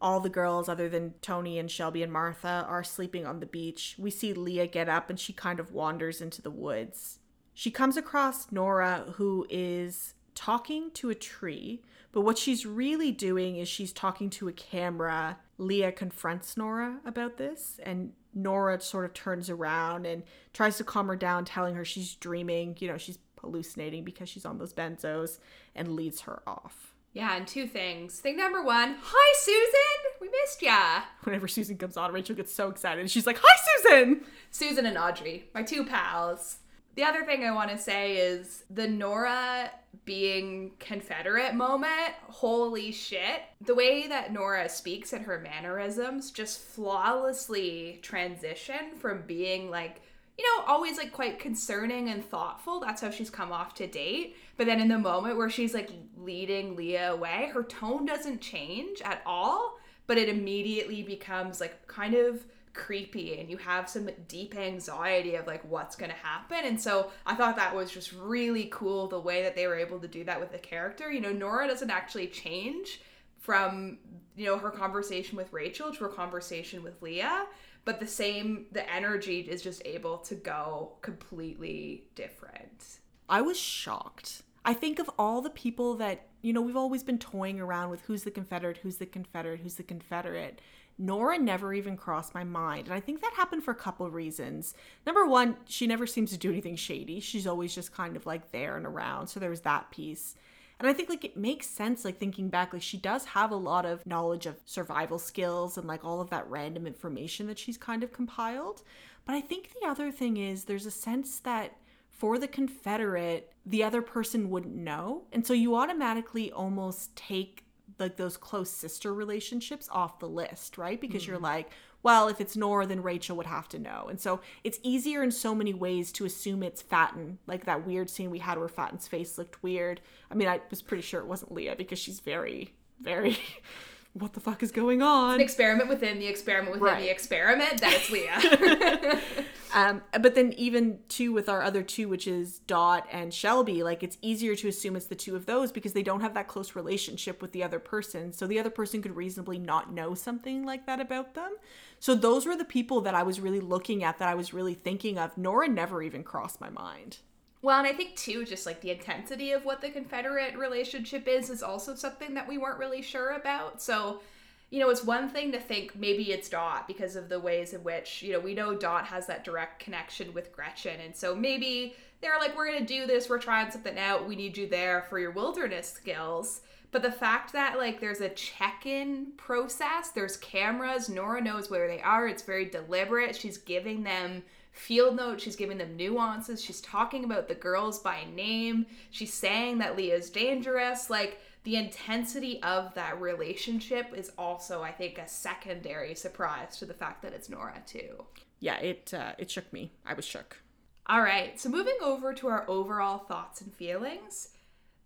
all the girls other than Toni and Shelby and Martha are sleeping on the beach. We see Leah get up and she kind of wanders into the woods. She comes across Nora who is talking to a tree, but what she's really doing is she's talking to a camera. Leah confronts Nora about this and Nora sort of turns around and tries to calm her down telling her she's dreaming, you know, she's hallucinating because she's on those benzos and leads her off. Yeah, and two things. Thing number one, hi Susan, we missed ya. Whenever Susan comes on, Rachel gets so excited. She's like, "Hi Susan!" Susan and Audrey, my two pals. The other thing I want to say is the Nora being Confederate moment. Holy shit. The way that Nora speaks and her mannerisms just flawlessly transition from being like you know, always like quite concerning and thoughtful. That's how she's come off to date. But then in the moment where she's like leading Leah away, her tone doesn't change at all, but it immediately becomes like kind of creepy and you have some deep anxiety of like what's going to happen. And so I thought that was just really cool the way that they were able to do that with the character. You know, Nora doesn't actually change from, you know, her conversation with Rachel to her conversation with Leah but the same the energy is just able to go completely different i was shocked i think of all the people that you know we've always been toying around with who's the confederate who's the confederate who's the confederate Nora never even crossed my mind. And I think that happened for a couple of reasons. Number one, she never seems to do anything shady. She's always just kind of like there and around. So there was that piece. And I think like it makes sense, like thinking back, like she does have a lot of knowledge of survival skills and like all of that random information that she's kind of compiled. But I think the other thing is there's a sense that for the Confederate, the other person wouldn't know. And so you automatically almost take like those close sister relationships off the list, right? Because mm-hmm. you're like, well, if it's Nora, then Rachel would have to know. And so it's easier in so many ways to assume it's Fatin, like that weird scene we had where Fatin's face looked weird. I mean, I was pretty sure it wasn't Leah because she's very, very. what the fuck is going on? An experiment within the experiment within right. the experiment. That it's Leah. um, but then even two with our other two, which is Dot and Shelby, like it's easier to assume it's the two of those because they don't have that close relationship with the other person. So the other person could reasonably not know something like that about them. So those were the people that I was really looking at, that I was really thinking of. Nora never even crossed my mind. Well, and I think too, just like the intensity of what the Confederate relationship is, is also something that we weren't really sure about. So, you know, it's one thing to think maybe it's Dot because of the ways in which, you know, we know Dot has that direct connection with Gretchen. And so maybe they're like, we're going to do this, we're trying something out, we need you there for your wilderness skills. But the fact that like there's a check-in process, there's cameras, Nora knows where they are. It's very deliberate. She's giving them field notes, she's giving them nuances. She's talking about the girls by name. She's saying that Leah's dangerous. Like the intensity of that relationship is also I think a secondary surprise to the fact that it's Nora too. Yeah, it uh, it shook me. I was shook. All right. So moving over to our overall thoughts and feelings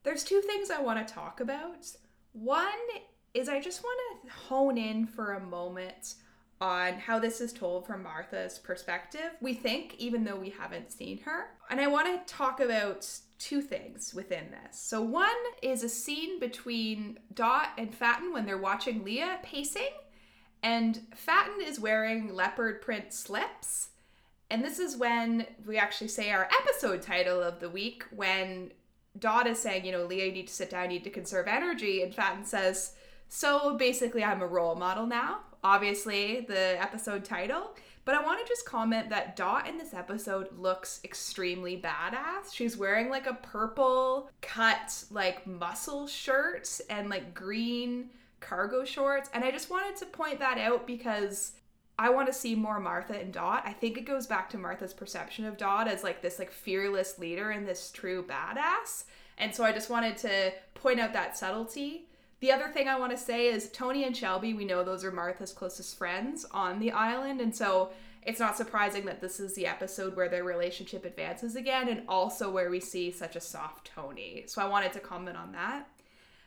there's two things I want to talk about. One is I just want to hone in for a moment on how this is told from Martha's perspective. We think, even though we haven't seen her. And I want to talk about two things within this. So, one is a scene between Dot and Fatin when they're watching Leah pacing, and Fatin is wearing leopard print slips. And this is when we actually say our episode title of the week when Dot is saying, you know, Leah, you need to sit down, you need to conserve energy. And Fatin says, so basically, I'm a role model now. Obviously, the episode title. But I want to just comment that Dot in this episode looks extremely badass. She's wearing like a purple cut, like muscle shirt and like green cargo shorts. And I just wanted to point that out because I want to see more Martha and Dot. I think it goes back to Martha's perception of Dot as like this like fearless leader and this true badass. And so I just wanted to point out that subtlety. The other thing I want to say is Toni and Shelby, we know those are Martha's closest friends on the island. And so it's not surprising that this is the episode where their relationship advances again and also where we see such a soft Toni. So I wanted to comment on that.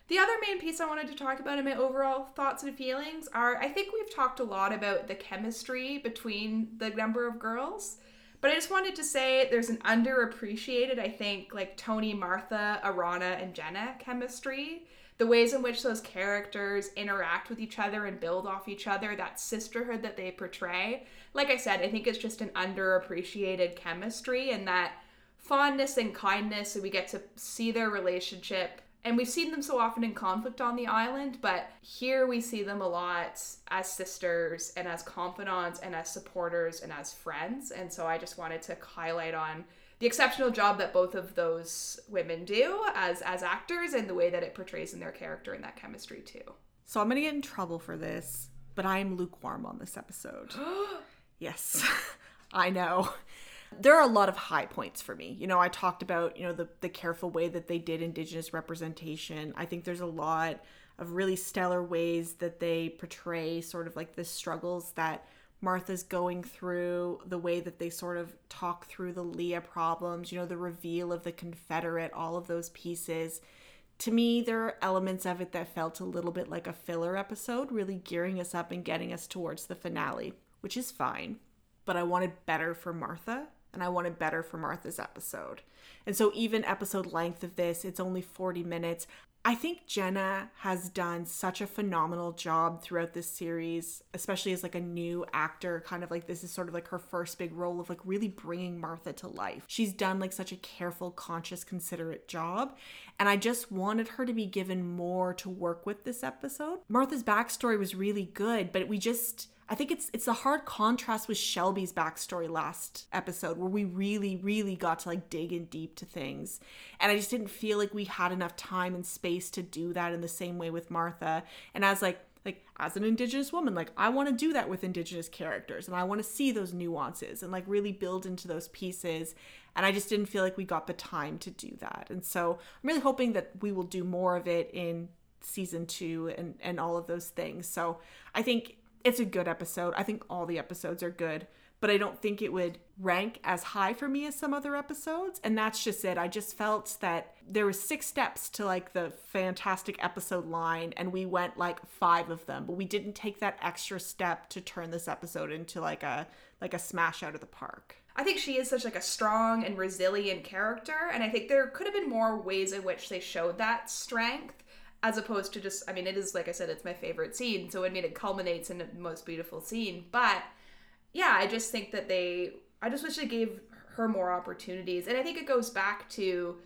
The other main piece I wanted to talk about in my overall thoughts and feelings are I think we've talked a lot about the chemistry between the number of girls. But I just wanted to say there's an underappreciated, I think, like Toni, Martha, Erana, and Jenna chemistry the ways in which those characters interact with each other and build off each other, that sisterhood that they portray. Like I said, I think it's just an underappreciated chemistry and that fondness and kindness, and we get to see their relationship. And we've seen them so often in conflict on the island, but here we see them a lot as sisters and as confidants and as supporters and as friends. And so I just wanted to highlight on the exceptional job that both of those women do as as actors and the way that it portrays in their character and that chemistry too. So I'm gonna get in trouble for this, but I am lukewarm on this episode. yes, I know. There are a lot of high points for me. You know, I talked about, you know, the, the careful way that they did Indigenous representation. I think there's a lot of really stellar ways that they portray sort of like the struggles that Martha's going through, the way that they sort of talk through the Leah problems, you know, the reveal of the Confederate, all of those pieces. To me, there are elements of it that felt a little bit like a filler episode, really gearing us up and getting us towards the finale, which is fine. But I wanted better for Martha, and I wanted better for Martha's episode. And so, even episode length of this, it's only 40 minutes. I think Jenna has done such a phenomenal job throughout this series, especially as like a new actor, kind of like this is sort of like her first big role of like really bringing Martha to life. She's done like such a careful, conscious, considerate job, and I just wanted her to be given more to work with this episode. Martha's backstory was really good, but we just I think it's it's a hard contrast with Shelby's backstory last episode where we really really got to like dig in deep to things. And I just didn't feel like we had enough time and space to do that in the same way with Martha. And as like like as an indigenous woman like i want to do that with indigenous characters and i want to see those nuances and like really build into those pieces and i just didn't feel like we got the time to do that and so i'm really hoping that we will do more of it in season two and and all of those things so i think it's a good episode. I think all the episodes are good, but I don't think it would rank as high for me as some other episodes. And that's just it. I just felt that there was six steps to like the fantastic episode line and we went like five of them, but we didn't take that extra step to turn this episode into like a like a smash out of the park. I think she is such like a strong and resilient character and I think there could have been more ways in which they showed that strength as opposed to just I mean it is like I said it's my favorite scene so I mean it culminates in the most beautiful scene but yeah I just think that they I just wish they gave her more opportunities and I think it goes back to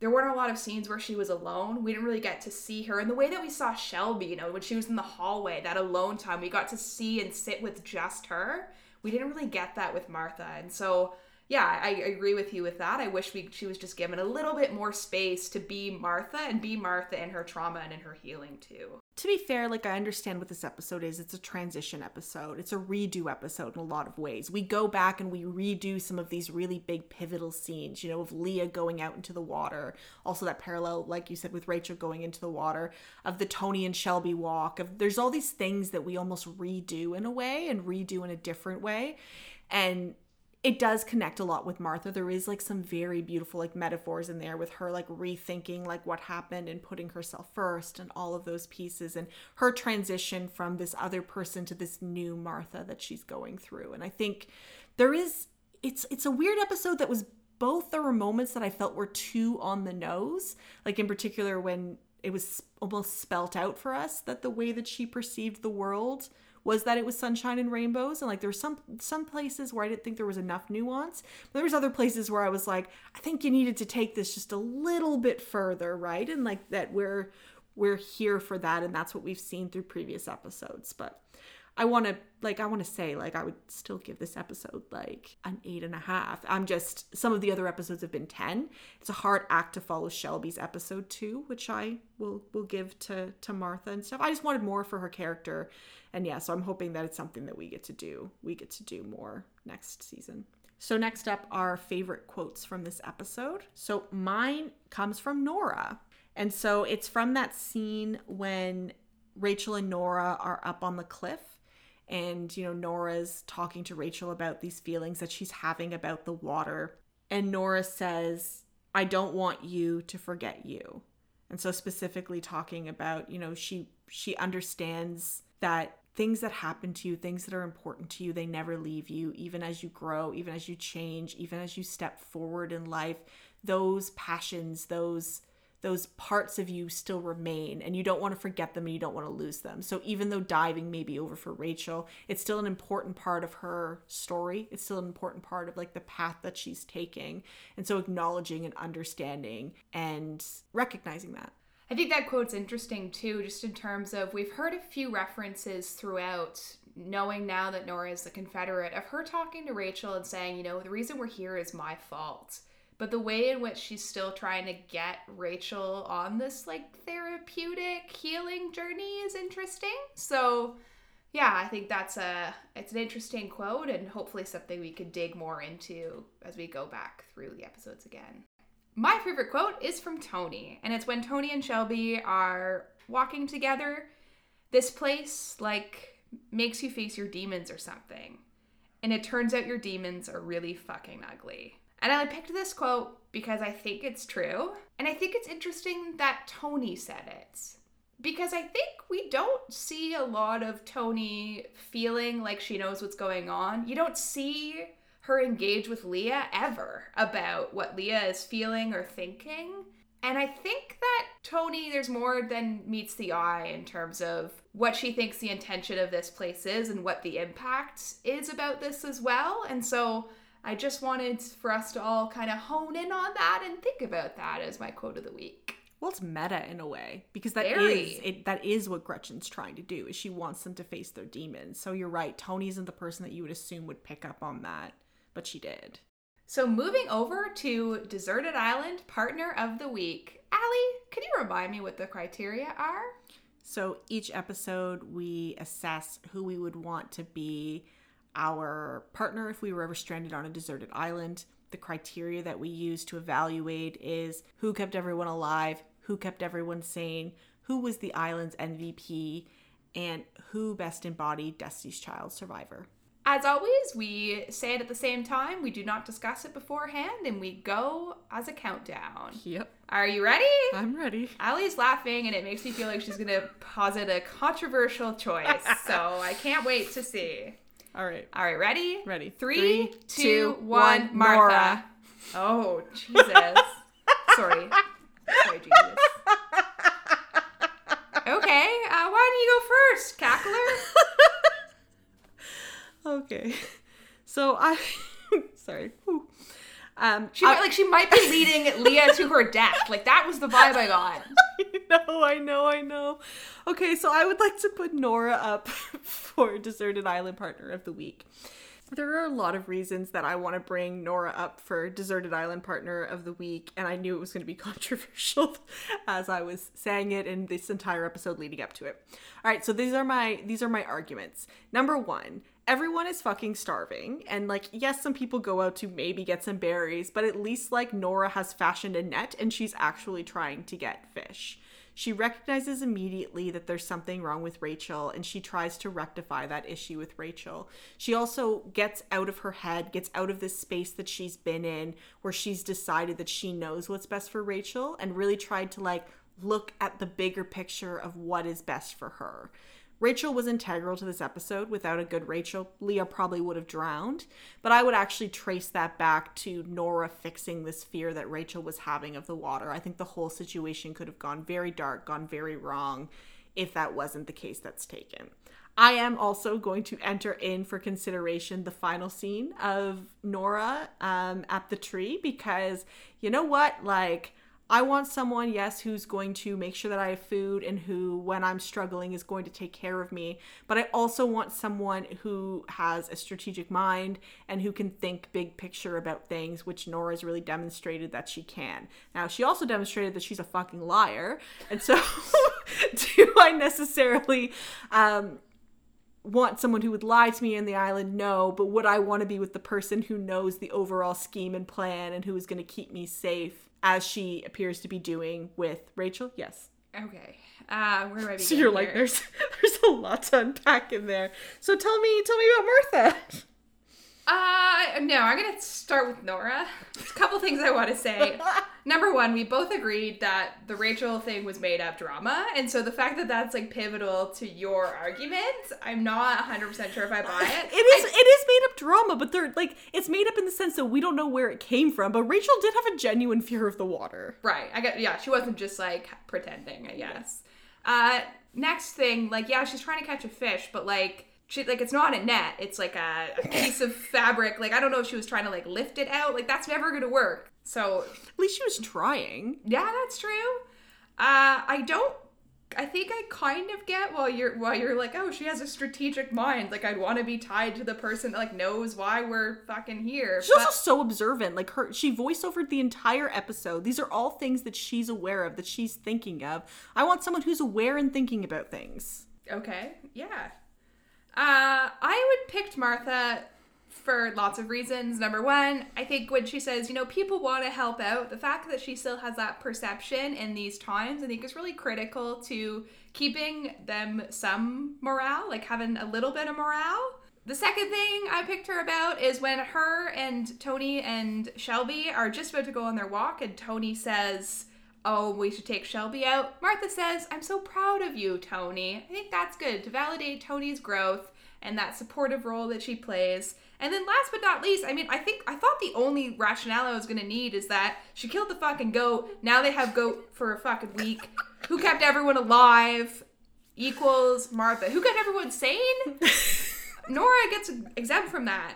there weren't a lot of scenes where she was alone. We didn't really get to see her and the way that we saw Shelby, you know, when she was in the hallway, that alone time, we got to see and sit with just her. We didn't really get that with Martha. And so yeah, I, agree with you with that. I wish we she was just given a little bit more space to be Martha and be Martha in her trauma and in her healing too. To be fair, like I understand what this episode is. It's a transition episode. It's a redo episode in a lot of ways. We go back and we redo some of these really big pivotal scenes, you know, of Leah going out into the water. Also that parallel, like you said, with Rachel going into the water, of the Toni and Shelby walk. Of there's all these things that we almost redo in a way and redo in a different way. And it does connect a lot with Martha. There is like some very beautiful like metaphors in there with her like rethinking like what happened and putting herself first and all of those pieces and her transition from this other person to this new Martha that she's going through. And I think there is it's it's a weird episode that was both there were moments that I felt were too on the nose, like in particular when it was almost spelt out for us that the way that she perceived the world was that it was sunshine and rainbows and like there were some some places where I didn't think there was enough nuance but there was other places where I was like I think you needed to take this just a little bit further right? And like that we're we're here for that and that's what we've seen through previous episodes but I want to like I want to say like I would still give this episode like an eight and a half. I'm just some of the other episodes have been ten. It's a hard act to follow Shelby's episode two, which I will will give to to Martha and stuff. I just wanted more for her character, and yeah, so I'm hoping that it's something that we get to do. We get to do more next season. So next up are favorite quotes from this episode. So mine comes from Nora. And so it's from that scene when Rachel and Nora are up on the cliff and you know Nora's talking to Rachel about these feelings that she's having about the water and Nora says I don't want you to forget you. And so specifically talking about, you know, she she understands that things that happen to you, things that are important to you, they never leave you even as you grow, even as you change, even as you step forward in life. Those passions, those those parts of you still remain and you don't want to forget them and you don't want to lose them. So even though diving may be over for Rachel, it's still an important part of her story. It's still an important part of like the path that she's taking. And so acknowledging and understanding and recognizing that. I think that quote's interesting too, just in terms of we've heard a few references throughout knowing now that Nora is the Confederate of her talking to Rachel and saying, you know, the reason we're here is my fault but the way in which she's still trying to get Rachel on this like therapeutic healing journey is interesting. So yeah, I think that's a it's an interesting quote and hopefully something we could dig more into as we go back through the episodes again. My favorite quote is from Toni, and it's when Toni and Shelby are walking together. This place like makes you face your demons or something. And it turns out your demons are really fucking ugly. And I picked this quote because I think it's true. And I think it's interesting that Toni said it. Because I think we don't see a lot of Toni feeling like she knows what's going on. You don't see her engage with Leah ever about what Leah is feeling or thinking. And I think that Toni, there's more than meets the eye in terms of what she thinks the intention of this place is and what the impact is about this as well. And so I just wanted for us to all kind of hone in on that and think about that as my quote of the week. Well, it's meta in a way because that is it. That is what Gretchen's trying to do. Is she wants them to face their demons. So you're right. Toni isn't the person that you would assume would pick up on that, but she did. So moving over to Deserted Island Partner of the Week, Allie, can you remind me what the criteria are? So each episode we assess who we would want to be our partner if we were ever stranded on a deserted island. The criteria that we use to evaluate is who kept everyone alive, who kept everyone sane, who was the island's MVP, and who best embodied Destiny's Child survivor. As always, we say it at the same time. We do not discuss it beforehand, and we go as a countdown. Yep. Are you ready? I'm ready. Allie's laughing, and it makes me feel like she's going to posit a controversial choice. so I can't wait to see. All right. All right, ready? Ready. Three, Three two, one. Martha. Nora. Oh, Jesus. Sorry. Sorry, Jesus. Okay, uh, why don't you go first, Cackler? okay. So I. Sorry. Whew. Um, she I, like she might be leading Leah to her death. Like that was the vibe I got. Know, I know, I know. Okay, so I would like to put Nora up for Deserted Island Partner of the Week. There are a lot of reasons that I want to bring Nora up for Deserted Island Partner of the Week, and I knew it was going to be controversial as I was saying it in this entire episode leading up to it. All right, so these are my these are my arguments. Number 1, everyone is fucking starving and like yes some people go out to maybe get some berries but at least like nora has fashioned a net and she's actually trying to get fish She recognizes immediately that there's something wrong with Rachel and she tries to rectify that issue with Rachel. She also gets out of her head, gets out of this space that she's been in where she's decided that she knows what's best for Rachel and really tried to like look at the bigger picture of what is best for her. Rachel was integral to this episode. Without a good Rachel, Leah probably would have drowned. But I would actually trace that back to Nora fixing this fear that Rachel was having of the water. I think the whole situation could have gone very dark, gone very wrong if that wasn't the case that's taken. I am also going to enter in for consideration the final scene of Nora um, at the tree because you know what? Like, I want someone, yes, who's going to make sure that I have food and who, when I'm struggling, is going to take care of me. But I also want someone who has a strategic mind and who can think big picture about things, which Nora's really demonstrated that she can. Now, she also demonstrated that she's a fucking liar. And so, do I necessarily. Um, want someone who would lie to me in the island no but would i want to be with the person who knows the overall scheme and plan and who is going to keep me safe as she appears to be doing with Rachel. Yes. Okay. Uh, where do I begin? So you're like, there's there's a lot to unpack in there. So tell me, tell me about Martha. Uh, no, I'm gonna start with Nora. There's a couple things I want to say. Number one, we both agreed that the Rachel thing was made up drama, and so the fact that that's like pivotal to your argument, I'm not 100 percent sure if I buy it. It is I- it is made up drama, but they're like it's made up in the sense that we don't know where it came from. But Rachel did have a genuine fear of the water. Right. I got yeah, she wasn't just like pretending, I guess. Uh next thing, like yeah, she's trying to catch a fish, but like she like it's not a net, it's like a, a piece of fabric. Like I don't know if she was trying to like lift it out. Like that's never gonna work. So At least she was trying. yeah, that's true. Uh I don't I think I kind of get while you're while you're like, oh, she has a strategic mind. Like I'd want to be tied to the person that like knows why we're fucking here. She's But- also so observant. Like her, she voiceovered the entire episode. These are all things that she's aware of, that she's thinking of. I want someone who's aware and thinking about things. Okay, yeah. Uh, I would picked Martha for lots of reasons. Number one, I think when she says, you know, people want to help out, the fact that she still has that perception in these times, I think is really critical to keeping them some morale, like having a little bit of morale. The second thing I picked her about is when her and Toni and Shelby are just about to go on their walk, and Toni says, Oh, we should take Shelby out. Martha says, I'm so proud of you, Toni. I think that's good to validate Toni's growth and that supportive role that she plays. And then last but not least, I mean, I think I thought the only rationale I was gonna need is that she killed the fucking goat. Now they have goat for a fucking week. Who kept everyone alive? Equals Martha. Who kept everyone sane? Nora gets exempt from that.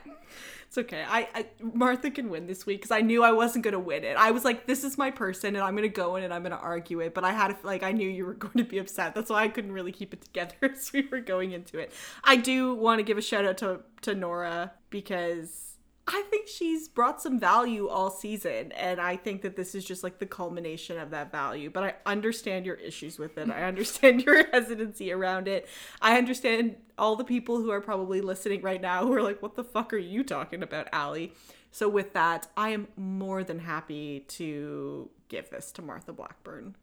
It's okay. I, I Martha can win this week because I knew I wasn't gonna win it. I was like, this is my person, and I'm gonna go in and I'm gonna argue it. But I had like I knew you were going to be upset. That's why I couldn't really keep it together as we were going into it. I do want to give a shout out to to Nora because I think she's brought some value all season, and I think that this is just like the culmination of that value. But I understand your issues with it. I understand your hesitancy around it. I understand all the people who are probably listening right now who are like, "What the fuck are you talking about, Allie?" So with that, I am more than happy to give this to Martha Blackburn.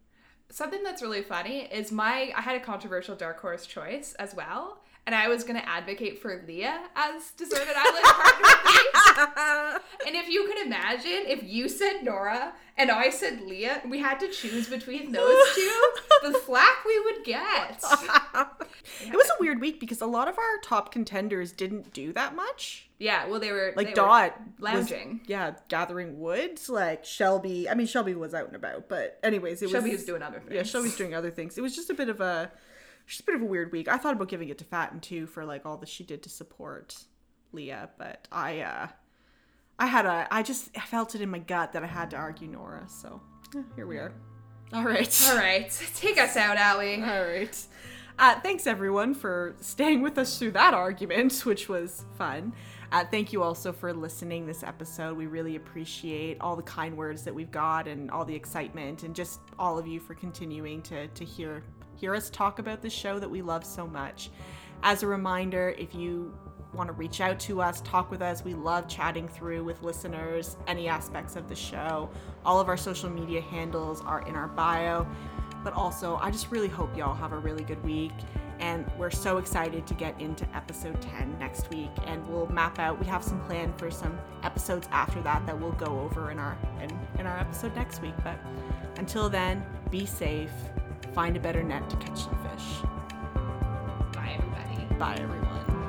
Something that's really funny is my I had a controversial dark horse choice as well, and I was gonna advocate for Leah as deserted island partner. and if you could imagine, if you said Nora and I said Leah, we had to choose between those two, the flack we would get. It was a weird week because a lot of our top contenders didn't do that much. Yeah, well, they were Like they were Dot was- lounging. yeah, gathering wood. Like Shelby. I mean, Shelby was out and about, but anyways, it Shelby was was doing other things. Yeah, Shelby's doing other things. It was just a bit of a, just a bit of a weird week. I thought about giving it to Fatin too for like all that she did to support Leah, but I, uh I had a, I just I felt it in my gut that I had to argue Nora. So eh, here we are. All right. All right, take us out, Allie. All right. Uh, thanks everyone for staying with us through that argument, which was fun. Uh, thank you also for listening this episode. We really appreciate all the kind words that we've got and all the excitement, and just all of you for continuing to to hear hear us talk about the show that we love so much. As a reminder, if you want to reach out to us, talk with us. We love chatting through with listeners any aspects of the show. All of our social media handles are in our bio. But also, I just really hope y'all have a really good week. And we're so excited to get into episode 10 next week. And we'll map out, we have some plan for some episodes after that that we'll go over in our in, in our episode next week. But until then, be safe, find a better net to catch some fish. Bye, everybody. Bye, everyone.